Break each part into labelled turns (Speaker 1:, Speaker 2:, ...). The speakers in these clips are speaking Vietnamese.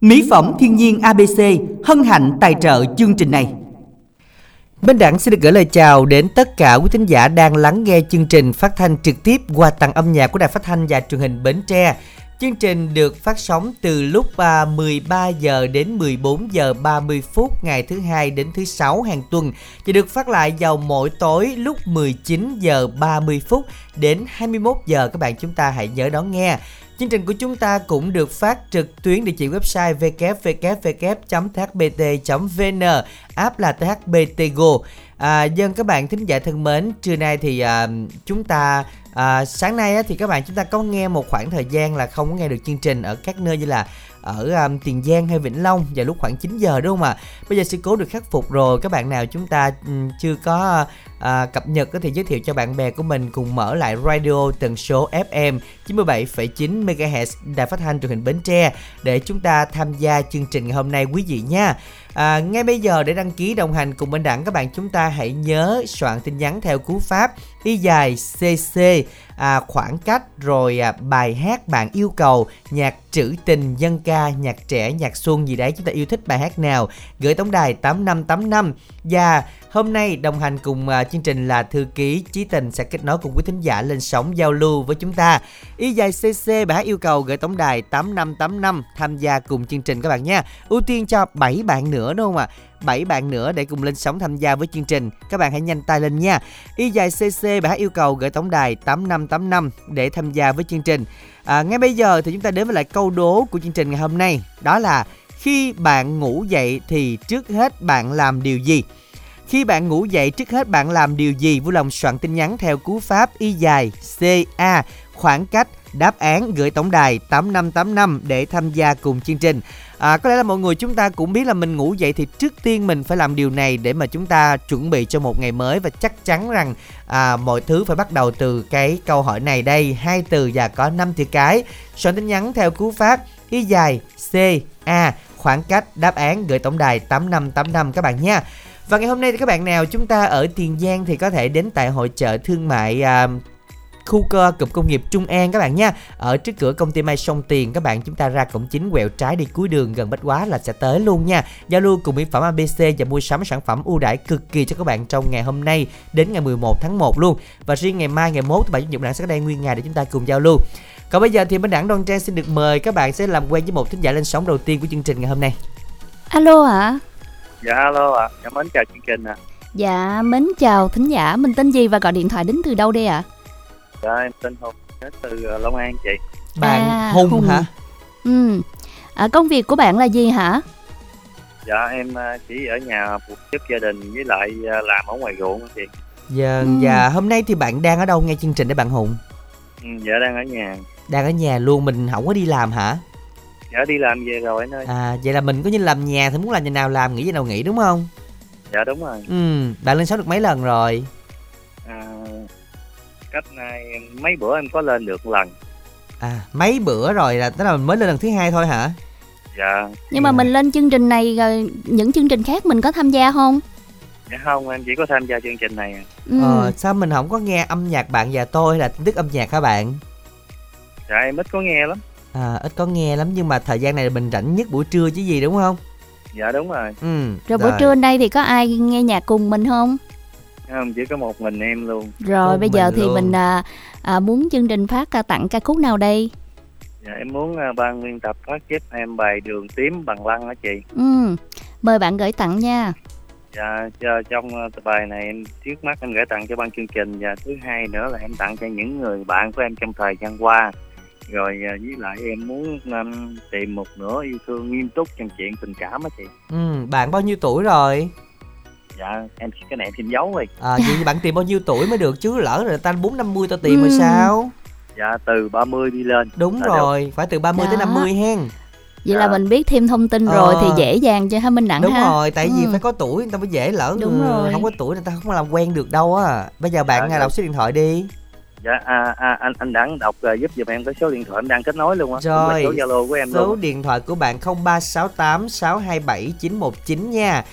Speaker 1: Mỹ phẩm thiên nhiên ABC hân hạnh tài trợ chương trình này. Bên Đẳng xin được gửi lời chào đến tất cả quý thính giả đang lắng nghe chương trình phát thanh trực tiếp qua tặng âm nhạc của Đài Phát thanh và Truyền hình Bến Tre. Chương trình được phát sóng từ lúc à, 13 giờ đến 14 giờ 30 phút ngày thứ hai đến thứ sáu hàng tuần và được phát lại vào mỗi tối lúc 19 giờ 30 phút đến 21 giờ các bạn chúng ta hãy nhớ đón nghe. Chương trình của chúng ta cũng được phát trực tuyến địa chỉ website www.thbt.vn, app là thbtgo. À, dân các bạn thính giả thân mến, trưa nay thì à, chúng ta à, sáng nay á, thì các bạn chúng ta có nghe một khoảng thời gian là không có nghe được chương trình ở các nơi như là ở um, Tiền Giang hay Vĩnh Long vào lúc khoảng 9 giờ đúng không ạ? Bây giờ sự cố được khắc phục rồi, các bạn nào chúng ta um, chưa có uh, cập nhật thì giới thiệu cho bạn bè của mình cùng mở lại radio tần số FM 97,9 MHz đài phát thanh truyền hình Bến Tre để chúng ta tham gia chương trình ngày hôm nay quý vị nha. À, ngay bây giờ để đăng ký đồng hành cùng bên đảng các bạn chúng ta hãy nhớ soạn tin nhắn theo cú pháp y dài cc à, khoảng cách rồi à, bài hát bạn yêu cầu nhạc trữ tình dân ca nhạc trẻ nhạc xuân gì đấy chúng ta yêu thích bài hát nào gửi tổng đài 8585 và Hôm nay đồng hành cùng à, chương trình là thư ký Chí Tình sẽ kết nối cùng quý thính giả lên sóng giao lưu với chúng ta. Y dài CC bài hát yêu cầu gửi tổng đài 8585 tham gia cùng chương trình các bạn nha. Ưu tiên cho 7 bạn nữa đúng không ạ? À? 7 bạn nữa để cùng lên sóng tham gia với chương trình. Các bạn hãy nhanh tay lên nha. Y dài CC bài hát yêu cầu gửi tổng đài 8585 để tham gia với chương trình. À, ngay bây giờ thì chúng ta đến với lại câu đố của chương trình ngày hôm nay. Đó là khi bạn ngủ dậy thì trước hết bạn làm điều gì? Khi bạn ngủ dậy trước hết bạn làm điều gì? Vui lòng soạn tin nhắn theo cú pháp y dài CA khoảng cách đáp án gửi tổng đài 8585 để tham gia cùng chương trình. À, có lẽ là mọi người chúng ta cũng biết là mình ngủ dậy thì trước tiên mình phải làm điều này để mà chúng ta chuẩn bị cho một ngày mới và chắc chắn rằng à, mọi thứ phải bắt đầu từ cái câu hỏi này đây hai từ và có 5 chữ cái. Soạn tin nhắn theo cú pháp y dài C A khoảng cách đáp án gửi tổng đài 8585 các bạn nha. Và ngày hôm nay thì các bạn nào chúng ta ở Tiền Giang thì có thể đến tại hội chợ thương mại uh, khu cơ cụm công nghiệp Trung An các bạn nha. Ở trước cửa công ty Mai Sông Tiền các bạn chúng ta ra cổng chính quẹo trái đi cuối đường gần Bách Quá là sẽ tới luôn nha. Giao lưu cùng mỹ phẩm ABC và mua sắm sản phẩm ưu đãi cực kỳ cho các bạn trong ngày hôm nay đến ngày 11 tháng 1 luôn. Và riêng ngày mai ngày 1 thì bạn chủ nhật đảng sẽ đây nguyên ngày để chúng ta cùng giao lưu. Còn bây giờ thì bên đảng Đoan Trang xin được mời các bạn sẽ làm quen với một thính giả lên sóng đầu tiên của chương trình ngày hôm nay.
Speaker 2: Alo ạ. À?
Speaker 3: Dạ alo ạ, à. dạ mến chào chương trình ạ. À.
Speaker 2: Dạ mến chào thính giả, mình tên gì và gọi điện thoại đến từ đâu đây ạ? À?
Speaker 3: Dạ em tên Hùng, đến từ ờ, Long An chị.
Speaker 1: Bạn à, Hùng, Hùng hả?
Speaker 2: Ừ. À, công việc của bạn là gì hả?
Speaker 3: Dạ em ờ, chỉ ở nhà phụ giúp gia đình với lại ờ, làm ở ngoài ruộng chị.
Speaker 1: Dạ, ừ. dạ hôm nay thì bạn đang ở đâu nghe chương trình đấy bạn Hùng?
Speaker 3: Ừ, dạ đang ở nhà.
Speaker 1: Đang ở nhà luôn, mình không có đi làm hả?
Speaker 3: dạ đi làm về rồi anh ơi
Speaker 1: à vậy là mình có như làm nhà thì muốn làm nhà nào làm nghỉ nhà nào nghỉ đúng không
Speaker 3: dạ đúng rồi
Speaker 1: ừ bạn lên sóng được mấy lần rồi
Speaker 3: à cách này mấy bữa em có lên được lần.
Speaker 1: À mấy bữa rồi là tức là mới lên lần thứ hai thôi hả?
Speaker 3: Dạ.
Speaker 2: Nhưng mà mình lên chương trình này rồi những chương trình khác mình có tham gia không?
Speaker 3: Dạ không em chỉ có tham gia chương trình này.
Speaker 1: Ừ. ờ sao mình không có nghe âm nhạc bạn và tôi hay là tin tức âm nhạc hả bạn?
Speaker 3: Dạ em ít có nghe lắm.
Speaker 1: À, ít có nghe lắm nhưng mà thời gian này mình rảnh nhất buổi trưa chứ gì đúng không?
Speaker 3: Dạ đúng rồi.
Speaker 1: Ừ
Speaker 2: rồi, rồi. buổi trưa đây thì có ai nghe nhạc cùng mình không
Speaker 3: không? Chỉ có một mình em luôn.
Speaker 2: Rồi một bây giờ thì luôn. mình à, à, muốn chương trình phát ca tặng ca khúc nào đây?
Speaker 3: Dạ em muốn à, ban nguyên tập phát giúp em bài đường tím bằng lăng đó chị.
Speaker 2: Ừ mời bạn gửi tặng nha.
Speaker 3: Dạ cho, trong à, bài này em trước mắt em gửi tặng cho ban chương trình. Và thứ hai nữa là em tặng cho những người bạn của em trong thời gian qua. Rồi à, với lại em muốn um, tìm một nửa yêu thương nghiêm túc trong chuyện tình cảm á chị.
Speaker 1: Ừ bạn bao nhiêu tuổi rồi
Speaker 3: dạ em cái này em xin giấu rồi
Speaker 1: à vậy bạn tìm bao nhiêu tuổi mới được chứ lỡ rồi ta bốn năm mươi tao tìm ừ. rồi sao
Speaker 3: dạ từ 30 đi lên
Speaker 1: đúng rồi được. phải từ 30 Đó. tới 50 hen
Speaker 2: vậy dạ. là mình biết thêm thông tin rồi ờ. thì dễ dàng cho hai minh đẳng
Speaker 1: đúng
Speaker 2: ha
Speaker 1: rồi tại ừ. vì phải có tuổi người ta mới dễ lỡ đúng rồi không có tuổi người ta không có làm quen được đâu á bây giờ bạn dạ, đọc số điện thoại đi
Speaker 3: dạ à, à, anh anh đẳng đọc uh, giúp giùm em cái số điện thoại em đang kết nối luôn á
Speaker 1: rồi
Speaker 3: số zalo của em
Speaker 1: số
Speaker 3: luôn.
Speaker 1: điện thoại của bạn 0368 627 919 nha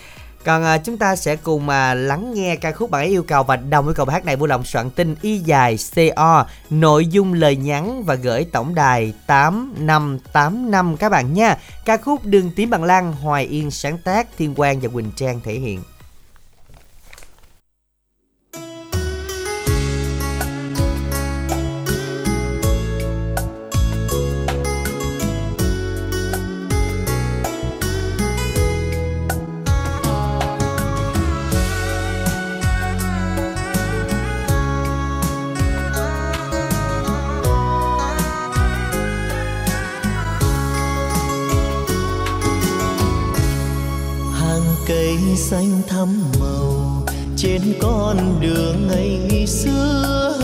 Speaker 1: còn à, chúng ta sẽ cùng à, lắng nghe ca khúc bạn ấy yêu cầu và đồng yêu cầu bài hát này vui lòng soạn tin y dài co nội dung lời nhắn và gửi tổng đài 8585 các bạn nha. Ca khúc đường tím bằng lan hoài yên sáng tác thiên quang và quỳnh trang thể hiện.
Speaker 4: Xanh thắm màu trên con đường ngày xưa.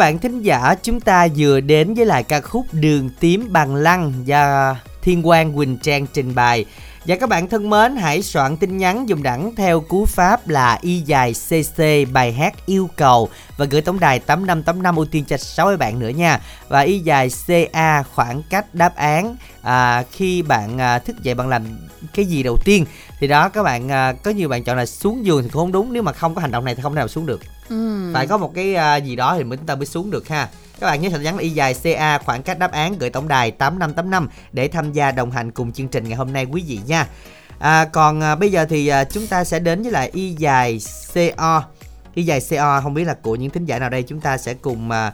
Speaker 1: Bạn thính giả chúng ta vừa đến với lại ca khúc Đường tím bằng lăng do Thiên Quang Quỳnh Trang trình bày. Và các bạn thân mến, hãy soạn tin nhắn dùng đẳng theo cú pháp là y dài cc bài hát yêu cầu và gửi tổng đài 8585 ưu tiên cho 60 bạn nữa nha. Và y dài ca khoảng cách đáp án à, khi bạn à, thức dậy bạn làm cái gì đầu tiên thì đó các bạn à, có nhiều bạn chọn là xuống giường thì không đúng nếu mà không có hành động này thì không thể nào xuống được
Speaker 2: Ừ.
Speaker 1: phải có một cái à, gì đó thì mới chúng ta mới xuống được ha. Các bạn nhớ tin nhắn y dài ca khoảng cách đáp án gửi tổng đài 8585 để tham gia đồng hành cùng chương trình ngày hôm nay quý vị nha. À, còn à, bây giờ thì à, chúng ta sẽ đến với lại y dài co y dài co không biết là của những thính giả nào đây? Chúng ta sẽ cùng à,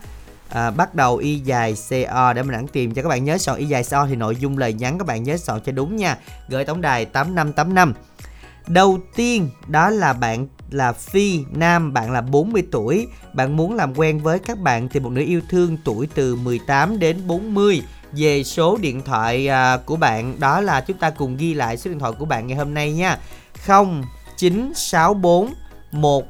Speaker 1: à, bắt đầu y dài co để mình đẳng tìm cho các bạn nhớ soạn y dài co thì nội dung lời nhắn các bạn nhớ soạn cho đúng nha. Gửi tổng đài 8585 Đầu tiên đó là bạn là Phi Nam, bạn là 40 tuổi, bạn muốn làm quen với các bạn tìm một nữ yêu thương tuổi từ 18 đến 40. Về số điện thoại à, của bạn đó là chúng ta cùng ghi lại số điện thoại của bạn ngày hôm nay nha. 0964 10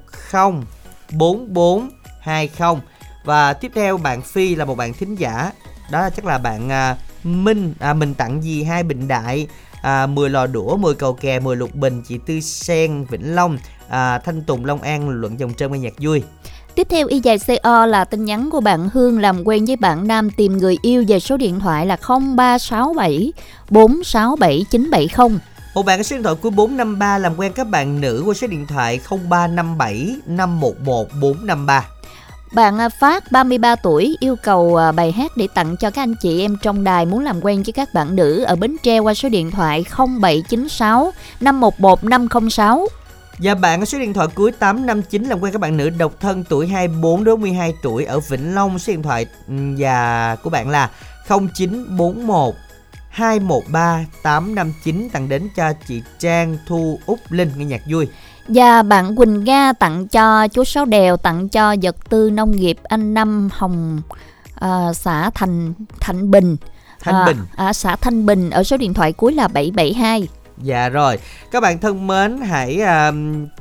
Speaker 1: 4420 và tiếp theo bạn Phi là một bạn thính giả. Đó là chắc là bạn à, Minh à, mình tặng gì? Hai bình đại à, 10 lò đũa 10 cầu kè 10 lục bình chị Tư Sen Vĩnh Long à, Thanh Tùng Long An luận dòng trơn nghe nhạc vui
Speaker 2: Tiếp theo y dài CO là tin nhắn của bạn Hương làm quen với bạn Nam tìm người yêu về số điện thoại là 0367 467 970.
Speaker 1: một bạn có số điện thoại cuối 453 làm quen các bạn nữ qua số điện thoại 0357 511 453
Speaker 2: Bạn à, Phát 33 tuổi yêu cầu à, bài hát để tặng cho các anh chị em trong đài muốn làm quen với các bạn nữ ở Bến Tre qua số điện thoại 0796 511 506.
Speaker 1: Và bạn có số điện thoại cuối 859 làm quen các bạn nữ độc thân tuổi 24 đến 12 tuổi ở Vĩnh Long. Số điện thoại và của bạn là 0941 213 859 tặng đến cho chị Trang Thu Úc Linh nghe nhạc vui.
Speaker 2: Và bạn Quỳnh Nga tặng cho chú Sáu Đèo tặng cho vật tư nông nghiệp anh Năm Hồng à, xã Thành Thạnh Bình.
Speaker 1: Thanh
Speaker 2: à,
Speaker 1: Bình.
Speaker 2: À, xã Thanh Bình ở số điện thoại cuối là 772.
Speaker 1: Dạ rồi, các bạn thân mến, hãy à,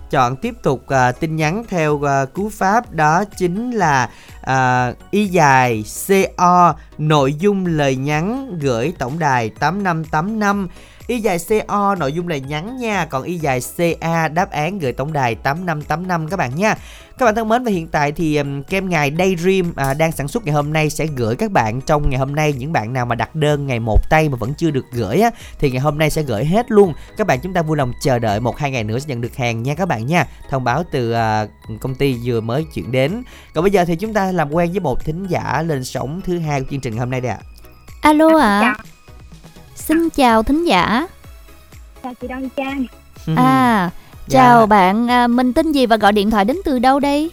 Speaker 1: chọn tiếp tục uh, tin nhắn theo uh, cú pháp đó chính là uh, y dài CO nội dung lời nhắn gửi tổng đài 8585 Y dài CO nội dung lời nhắn nha Còn y dài CA đáp án gửi tổng đài 8585 các bạn nha. Các bạn thân mến và hiện tại thì um, kem ngày Daydream à, đang sản xuất ngày hôm nay sẽ gửi các bạn. Trong ngày hôm nay Những bạn nào mà đặt đơn ngày một tay mà vẫn chưa được gửi á Thì ngày hôm nay sẽ gửi hết luôn. Các bạn chúng ta vui lòng chờ đợi một hai ngày nữa sẽ nhận được hàng nha các bạn nha. Thông báo từ à, công ty vừa mới chuyển đến. Còn bây giờ thì chúng ta làm quen với một thính giả lên sóng thứ hai của chương trình hôm nay đây ạ.
Speaker 2: Alo ạ. Xin chào thính giả.
Speaker 5: chào chị Đoan Trang
Speaker 2: À,
Speaker 1: Dạ.
Speaker 2: chào bạn, à, mình tên gì và gọi điện thoại đến từ đâu đây?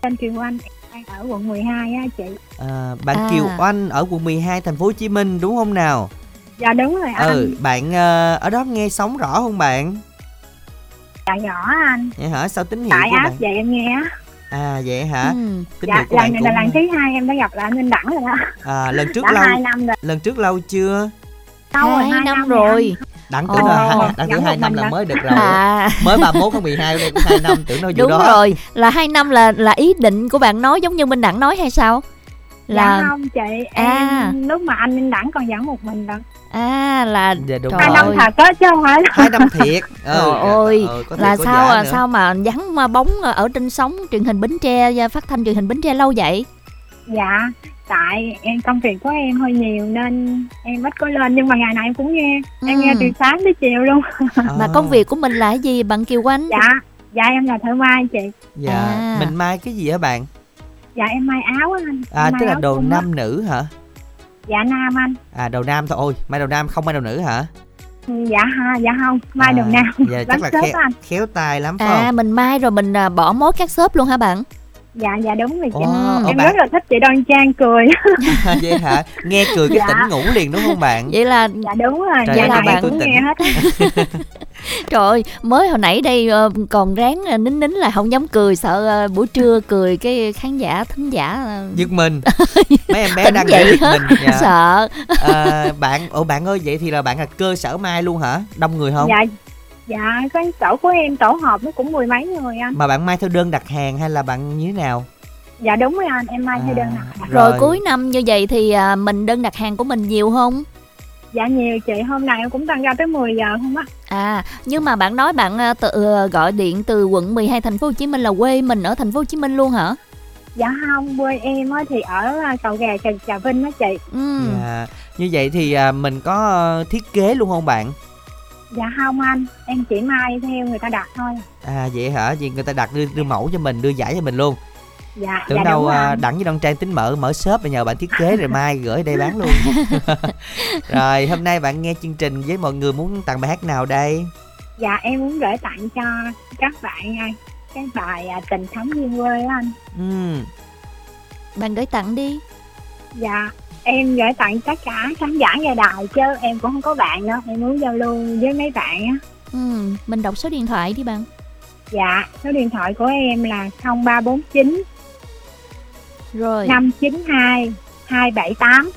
Speaker 5: tên Kiều Anh đang ở quận 12 á chị
Speaker 1: À, bạn
Speaker 2: À.
Speaker 1: Kiều Oanh ở quận 12 thành phố Hồ Chí Minh đúng không nào?
Speaker 5: dạ đúng rồi anh
Speaker 1: Ừ, bạn ờ, ở đó nghe sóng rõ không bạn?
Speaker 5: dạ nhỏ anh
Speaker 1: Vậy hả? Sao tín hiệu
Speaker 5: tại
Speaker 1: của
Speaker 5: áp
Speaker 1: bạn?
Speaker 5: vậy em nghe á
Speaker 1: À vậy hả?
Speaker 2: Ừ.
Speaker 1: Tín
Speaker 5: dạ
Speaker 1: của
Speaker 5: lần
Speaker 1: bạn
Speaker 5: này
Speaker 1: cũng
Speaker 5: là lần thứ hai em đã gặp lại anh Minh Đẳng rồi đó
Speaker 1: à, lần trước
Speaker 5: đã
Speaker 1: lâu
Speaker 5: hai năm rồi
Speaker 1: lần trước lâu chưa?
Speaker 5: lâu rồi
Speaker 2: Hai
Speaker 5: hai
Speaker 2: năm
Speaker 5: rồi
Speaker 2: rồi.
Speaker 1: Đặng
Speaker 2: Ồ.
Speaker 1: tưởng là đặng tưởng
Speaker 5: Vẫn
Speaker 1: hai năm là mới được rồi.
Speaker 2: À,
Speaker 1: Mới 31 tháng 12 đây cũng 2 năm tưởng đâu vụ
Speaker 2: đúng
Speaker 1: đó.
Speaker 2: rồi, là hai năm là là ý định của bạn nói giống như Minh Đẳng nói hay sao? Là
Speaker 5: dạ không chị
Speaker 2: À.
Speaker 5: em lúc mà anh Minh Đẳng còn dẫn một mình rồi
Speaker 2: à là
Speaker 1: Dạ đúng
Speaker 5: hai
Speaker 1: rồi.
Speaker 5: năm thật á chứ không phải là
Speaker 1: Hai năm thiệt. Ừ,
Speaker 2: Trời ơi,
Speaker 1: ừ, có thiệt,
Speaker 2: là
Speaker 1: có
Speaker 2: sao à,
Speaker 1: nữa.
Speaker 2: sao mà vắng mà bóng ở trên sóng truyền hình Bến Tre và phát thanh truyền hình Bến Tre lâu vậy?
Speaker 5: dạ tại em công việc của em hơi nhiều nên em ít có lên nhưng mà ngày nào em cũng nghe em nghe
Speaker 2: Ừ.
Speaker 5: từ sáng tới chiều luôn
Speaker 2: Mà
Speaker 1: À,
Speaker 2: công việc của mình là cái gì bạn Kiều Anh?
Speaker 5: dạ dạ em là thợ may chị
Speaker 1: Dạ,
Speaker 2: À.
Speaker 1: mình mai cái gì hả bạn?
Speaker 5: dạ em may áo á anh
Speaker 1: À tức là đồ nam nữ hả?
Speaker 5: Dạ nam anh
Speaker 1: À đầu nam thôi. Ôi, mai đầu nam không mai đầu nữ hả?
Speaker 5: dạ ha dạ không mai
Speaker 1: à,
Speaker 5: đồ nam
Speaker 1: Dạ chắc là khéo,
Speaker 5: anh
Speaker 1: khéo tay lắm phải
Speaker 2: À
Speaker 1: không?
Speaker 2: mình mai rồi mình à, bỏ mối các shop luôn hả bạn?
Speaker 5: dạ dạ đúng rồi chị
Speaker 1: ồ,
Speaker 5: em
Speaker 1: bạn-
Speaker 5: rất là thích chị đoan trang cười
Speaker 1: vậy hả? Nghe cười cái
Speaker 5: Dạ.
Speaker 1: tỉnh ngủ liền đúng không bạn?
Speaker 2: Vậy là
Speaker 5: dạ đúng rồi
Speaker 1: Trời
Speaker 5: dạ
Speaker 2: ơi,
Speaker 5: nào
Speaker 2: bạn
Speaker 5: cũng
Speaker 1: tôi
Speaker 5: nghe hết
Speaker 2: trời ơi, mới hồi nãy đây ờ, còn ráng ờ, nín nín là không dám cười sợ ờ, buổi trưa cười cái khán giả thính giả ờ,
Speaker 1: giật mình mấy em bé
Speaker 2: Tỉnh
Speaker 1: đang ngủ giật mình dạ.
Speaker 2: sợ.
Speaker 1: à, bạn ồ bạn ơi vậy thì là bạn là cơ sở mai luôn hả đông người không
Speaker 5: dạ dạ cái tổ của em tổ họp nó cũng mười mấy người anh
Speaker 1: mà bạn mai theo đơn đặt hàng hay là bạn như thế nào
Speaker 5: dạ đúng rồi anh em mai theo đơn đặt hàng.
Speaker 2: Rồi,
Speaker 6: Rồi.
Speaker 2: cuối năm như vậy thì à, mình đơn đặt hàng của mình nhiều không?
Speaker 5: dạ nhiều chị hôm nay em cũng tăng ra tới 10 giờ không á
Speaker 2: À, nhưng mà bạn nói bạn à, tự, à, gọi điện từ quận 12 thành phố Hồ Chí Minh là quê mình ở thành phố Hồ Chí Minh luôn hả?
Speaker 5: dạ không quê em á thì ở à, cầu gà trà, trà vinh á chị
Speaker 2: Ừ.
Speaker 6: Dạ. như vậy thì à, mình có ờ, thiết kế luôn không bạn
Speaker 5: dạ không anh em chỉ mai theo người ta đặt thôi
Speaker 6: à vậy hả vậy người ta đặt đưa, đưa mẫu cho mình đưa giải cho mình luôn
Speaker 5: dạ
Speaker 6: tưởng
Speaker 5: dạ
Speaker 6: đâu à, đặng với đoan trang tính mở mở shop và nhờ bạn thiết kế rồi mai gửi đây bán luôn. Rồi hôm nay bạn nghe chương trình với mọi người muốn tặng bài hát nào đây?
Speaker 5: Dạ em muốn gửi tặng cho các bạn à, cái bài à, tình thắm duyên quê á anh.
Speaker 6: Ừm,
Speaker 2: Bạn gửi tặng đi.
Speaker 5: dạ em gửi tặng tất cả khán giả nghe đài chứ em cũng không có bạn đâu em muốn giao lưu với mấy bạn á.
Speaker 2: Ừ, mình đọc số điện thoại đi bạn.
Speaker 5: dạ số điện thoại của em là 0349
Speaker 2: Rồi.
Speaker 5: 592 278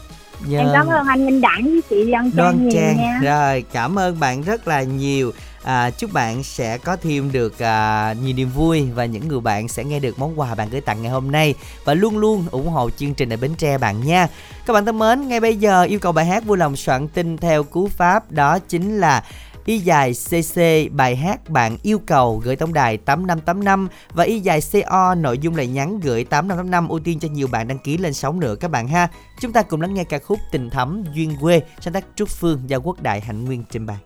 Speaker 6: dạ.
Speaker 5: em cảm ơn anh Minh Đẳng với chị Đoan Trang
Speaker 6: Trang.
Speaker 5: nha.
Speaker 6: Rồi cảm ơn bạn rất là nhiều. À, chúc bạn sẽ có thêm được à, nhiều niềm vui và những người bạn sẽ nghe được món quà bạn gửi tặng ngày hôm nay. Và luôn luôn ủng hộ chương trình ở Bến Tre bạn nha. Các bạn thân mến ngay bây giờ yêu cầu bài hát vui lòng soạn tin theo cú pháp đó chính là Y dài CC bài hát bạn yêu cầu gửi tổng đài 8585 và Y dài CO nội dung lời nhắn gửi 8585 ưu tiên cho nhiều bạn đăng ký lên sóng nữa các bạn ha. Chúng ta cùng lắng nghe ca khúc Tình thắm duyên quê, sáng tác Trúc Phương do Quốc Đại Hạnh Nguyên trình bày.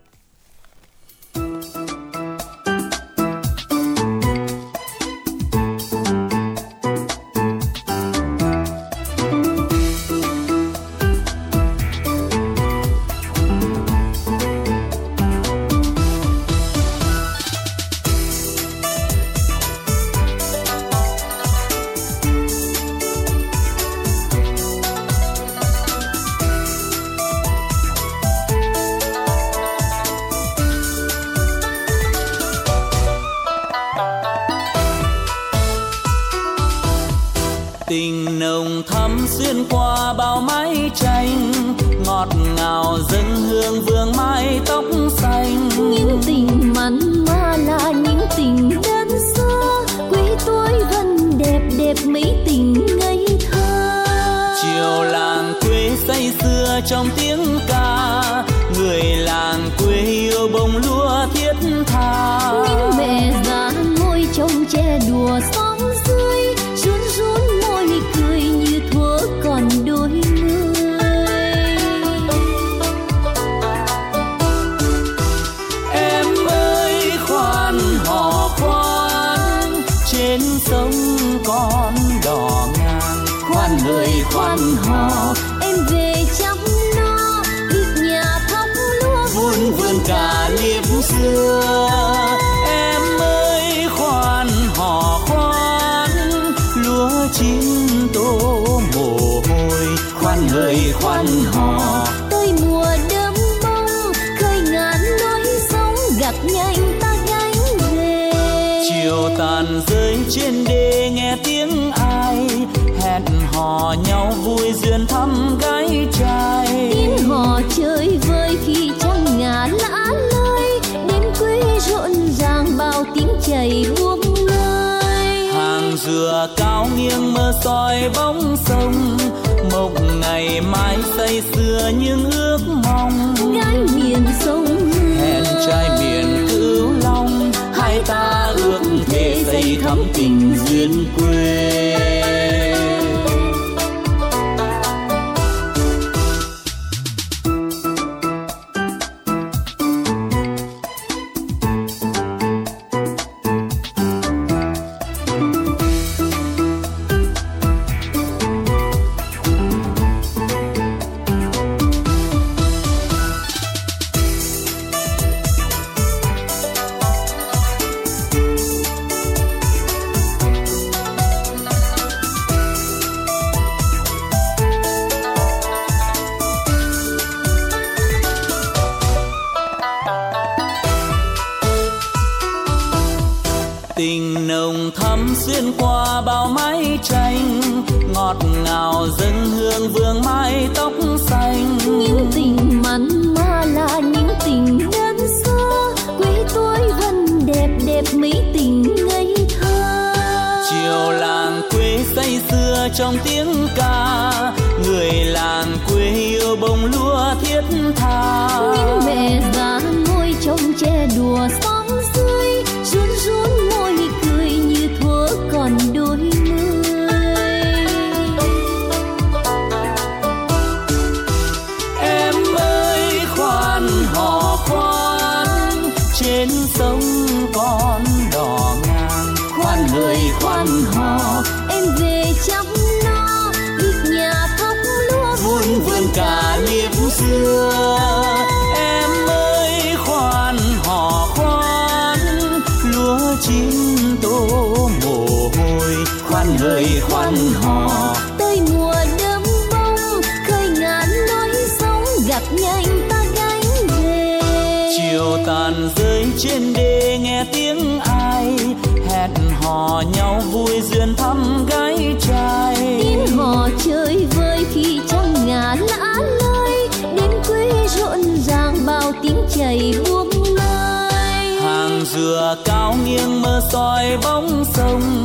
Speaker 7: Soi bóng sông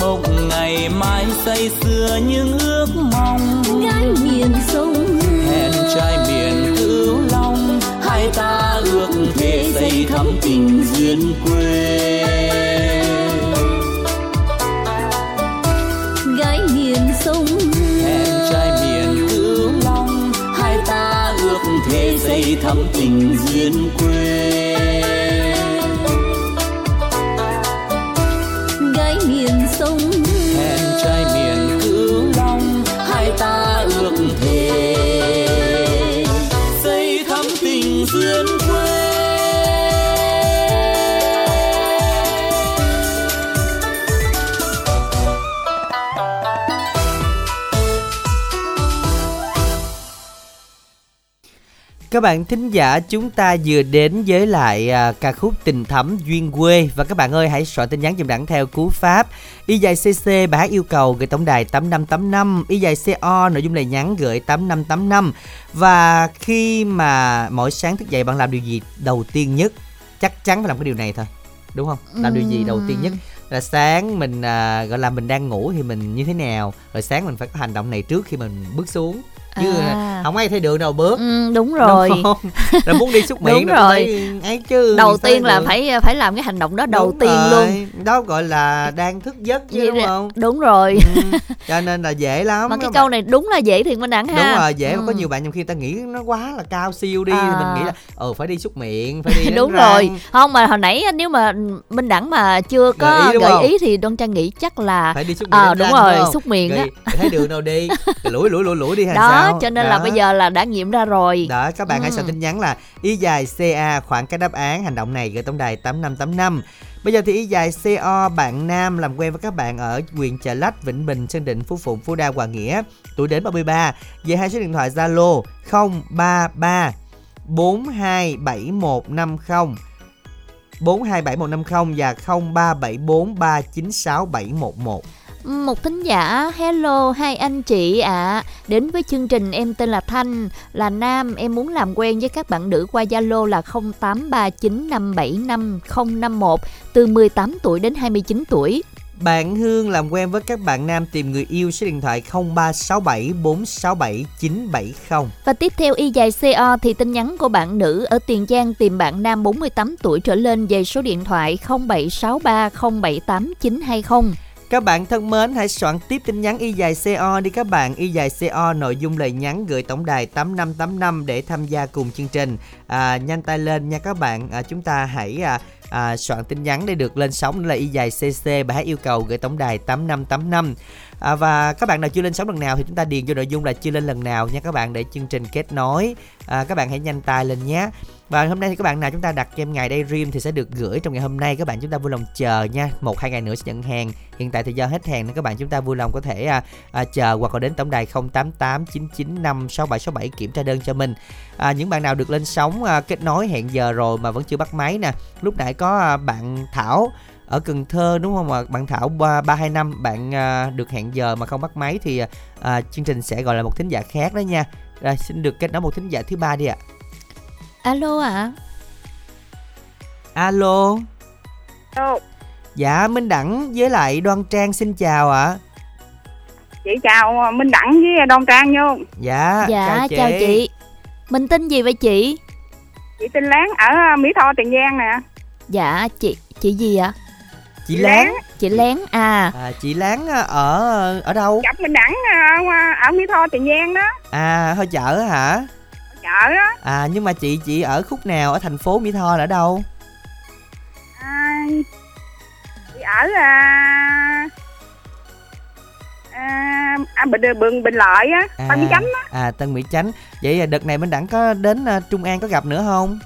Speaker 7: mộng ngày mai say sưa những ước mong.
Speaker 8: Gái miền sông
Speaker 7: hẹn trai miền cửu long hai ta ước thề xây thắm tình duyên quê.
Speaker 6: gái
Speaker 9: miền sông
Speaker 6: hẹn trai miền cửu long hai ta ước thề xây thắm tình duyên quê
Speaker 1: Các bạn thính giả chúng ta vừa đến với lại à, ca khúc Tình Thắm Duyên Quê. Và các bạn ơi hãy soạn tin nhắn dùm đẳng theo cú pháp Y dài CC bài hát yêu cầu gửi tổng đài 8585 Y dài CO nội dung lời nhắn gửi 8585 Và khi mà mỗi sáng thức dậy bạn làm điều gì đầu tiên nhất? Chắc chắn phải làm cái điều này thôi Đúng không? Làm điều gì đầu tiên nhất? Là sáng mình à, gọi là mình đang ngủ thì mình như thế nào? Rồi sáng mình phải có hành động này trước khi mình bước xuống chứ
Speaker 2: À.
Speaker 1: không ai thấy đường nào bước
Speaker 2: Ừ, đúng rồi
Speaker 1: Đúng không? rồi muốn đi xúc miệng
Speaker 2: Đúng
Speaker 1: rồi ấy chứ
Speaker 2: đầu tiên là
Speaker 1: được.
Speaker 2: phải phải làm cái hành động đó đầu
Speaker 1: Đúng
Speaker 2: tiên
Speaker 1: rồi.
Speaker 2: luôn
Speaker 1: đó gọi là đang thức giấc chứ
Speaker 2: Vậy
Speaker 1: đúng không
Speaker 2: đúng rồi
Speaker 1: ừ. cho nên là dễ lắm
Speaker 2: mà cái câu
Speaker 1: bạn-
Speaker 2: này đúng là dễ thiệt minh đẳng ha
Speaker 1: đúng rồi dễ mà có
Speaker 2: Ừ.
Speaker 1: nhiều bạn nhiều khi ta nghĩ nó quá là cao siêu đi
Speaker 2: À.
Speaker 1: thì mình nghĩ là ờ phải đi xúc miệng phải đi
Speaker 2: đúng
Speaker 1: răng.
Speaker 2: rồi không mà hồi nãy nếu mà minh đẳng mà chưa có
Speaker 1: Gợi ý
Speaker 2: gợi
Speaker 1: không?
Speaker 2: ý thì đoan trang nghĩ chắc là
Speaker 1: phải đi xúc miệng
Speaker 2: ờ
Speaker 1: đánh
Speaker 2: đúng rồi xúc miệng á
Speaker 1: thấy đường đâu đi lủi lủi lủi lủi đi hay
Speaker 2: đó cho nên là
Speaker 1: Đó.
Speaker 2: bây giờ là đã nghiệm ra rồi
Speaker 1: Đó, các bạn hãy
Speaker 2: Ừ.
Speaker 1: soạn tin nhắn là y dài CA khoảng cái đáp án hành động này gửi tổng đài 8585. Bây giờ thì y dài CO bạn nam làm quen với các bạn ở huyện Chợ Lách, Vĩnh Bình, Sơn Định, Phú Phụng, Phú Đa, Hoàng Nghĩa, tuổi đến 33, về hai số điện thoại Zalo 033 427150 427150 và 0374 396 711.
Speaker 2: Một thính giả, hello hai anh chị ạ. Đến với chương trình em tên là Thanh, là nam, em muốn làm quen với các bạn nữ qua Zalo là 0839575051 từ 18 tuổi đến 29 tuổi.
Speaker 1: Bạn Hương làm quen với các bạn nam tìm người yêu số điện thoại 0367 467 970.
Speaker 2: Và tiếp theo y dài CO thì tin nhắn của bạn nữ ở Tiền Giang tìm bạn nam 48 tuổi trở lên về số điện thoại 0763078920.
Speaker 1: Các bạn thân mến, hãy soạn tiếp tin nhắn y dài CO đi các bạn. Y dài CO nội dung lời nhắn gửi tổng đài 8585 để tham gia cùng chương trình. À, nhanh tay lên nha các bạn. À, chúng ta hãy à, à, soạn tin nhắn để được lên sóng đó là y dài CC và hát yêu cầu gửi tổng đài 8585. À, và các bạn nào chưa lên sóng lần nào thì chúng ta điền vô nội dung là chưa lên lần nào nha các bạn để chương trình kết nối. À, các bạn hãy nhanh tay lên nhé. Và hôm nay thì các bạn nào chúng ta đặt game ngày đây rim thì sẽ được gửi trong ngày hôm nay các bạn chúng ta vui lòng chờ nha. Một hai ngày nữa sẽ nhận hàng. Hiện tại thì do hết hàng nên các bạn chúng ta vui lòng có thể à, à, chờ hoặc là đến tổng đài 088 995 6767 kiểm tra đơn cho mình. À, những bạn nào được lên sóng à, kết nối hẹn giờ rồi mà vẫn chưa bắt máy nè. Lúc nãy có à, bạn Thảo ở Cần Thơ đúng không ạ? Bạn Thảo ba ba hai năm bạn à, được hẹn giờ mà không bắt máy thì à, à, chương trình sẽ gọi là một thính giả khác đó nha. Rồi xin được kết nối một thính giả thứ ba đi ạ.
Speaker 2: Alo ạ.
Speaker 1: Alo.
Speaker 5: Alo.
Speaker 1: Dạ Minh Đẳng với lại Đoan Trang xin chào ạ.
Speaker 10: chị chào Minh Đẳng với Đoan Trang vô
Speaker 1: dạ
Speaker 2: Dạ chào chị Mình tên gì vậy chị
Speaker 10: chị Tinh Láng ở Mỹ Tho Tiền Giang nè
Speaker 2: Dạ chị Chị gì ạ
Speaker 1: chị láng
Speaker 2: Chị Lén à.
Speaker 1: À, chị láng ở ở đâu?
Speaker 10: Gặp Minh Đẳng ờ, ở Mỹ Tho Tiền Giang đó.
Speaker 1: À thôi chợ á hả?
Speaker 10: Chợ đó.
Speaker 1: À nhưng mà chị chị ở khúc nào ở thành phố mỹ tho là ở đâu?
Speaker 10: À, chị ở à, à, à, bình bình bình lợi á
Speaker 1: à,
Speaker 10: tân mỹ chánh á.
Speaker 1: à tân mỹ chánh. Vậy là đợt này minh đẳng có đến uh, trung an có gặp nữa không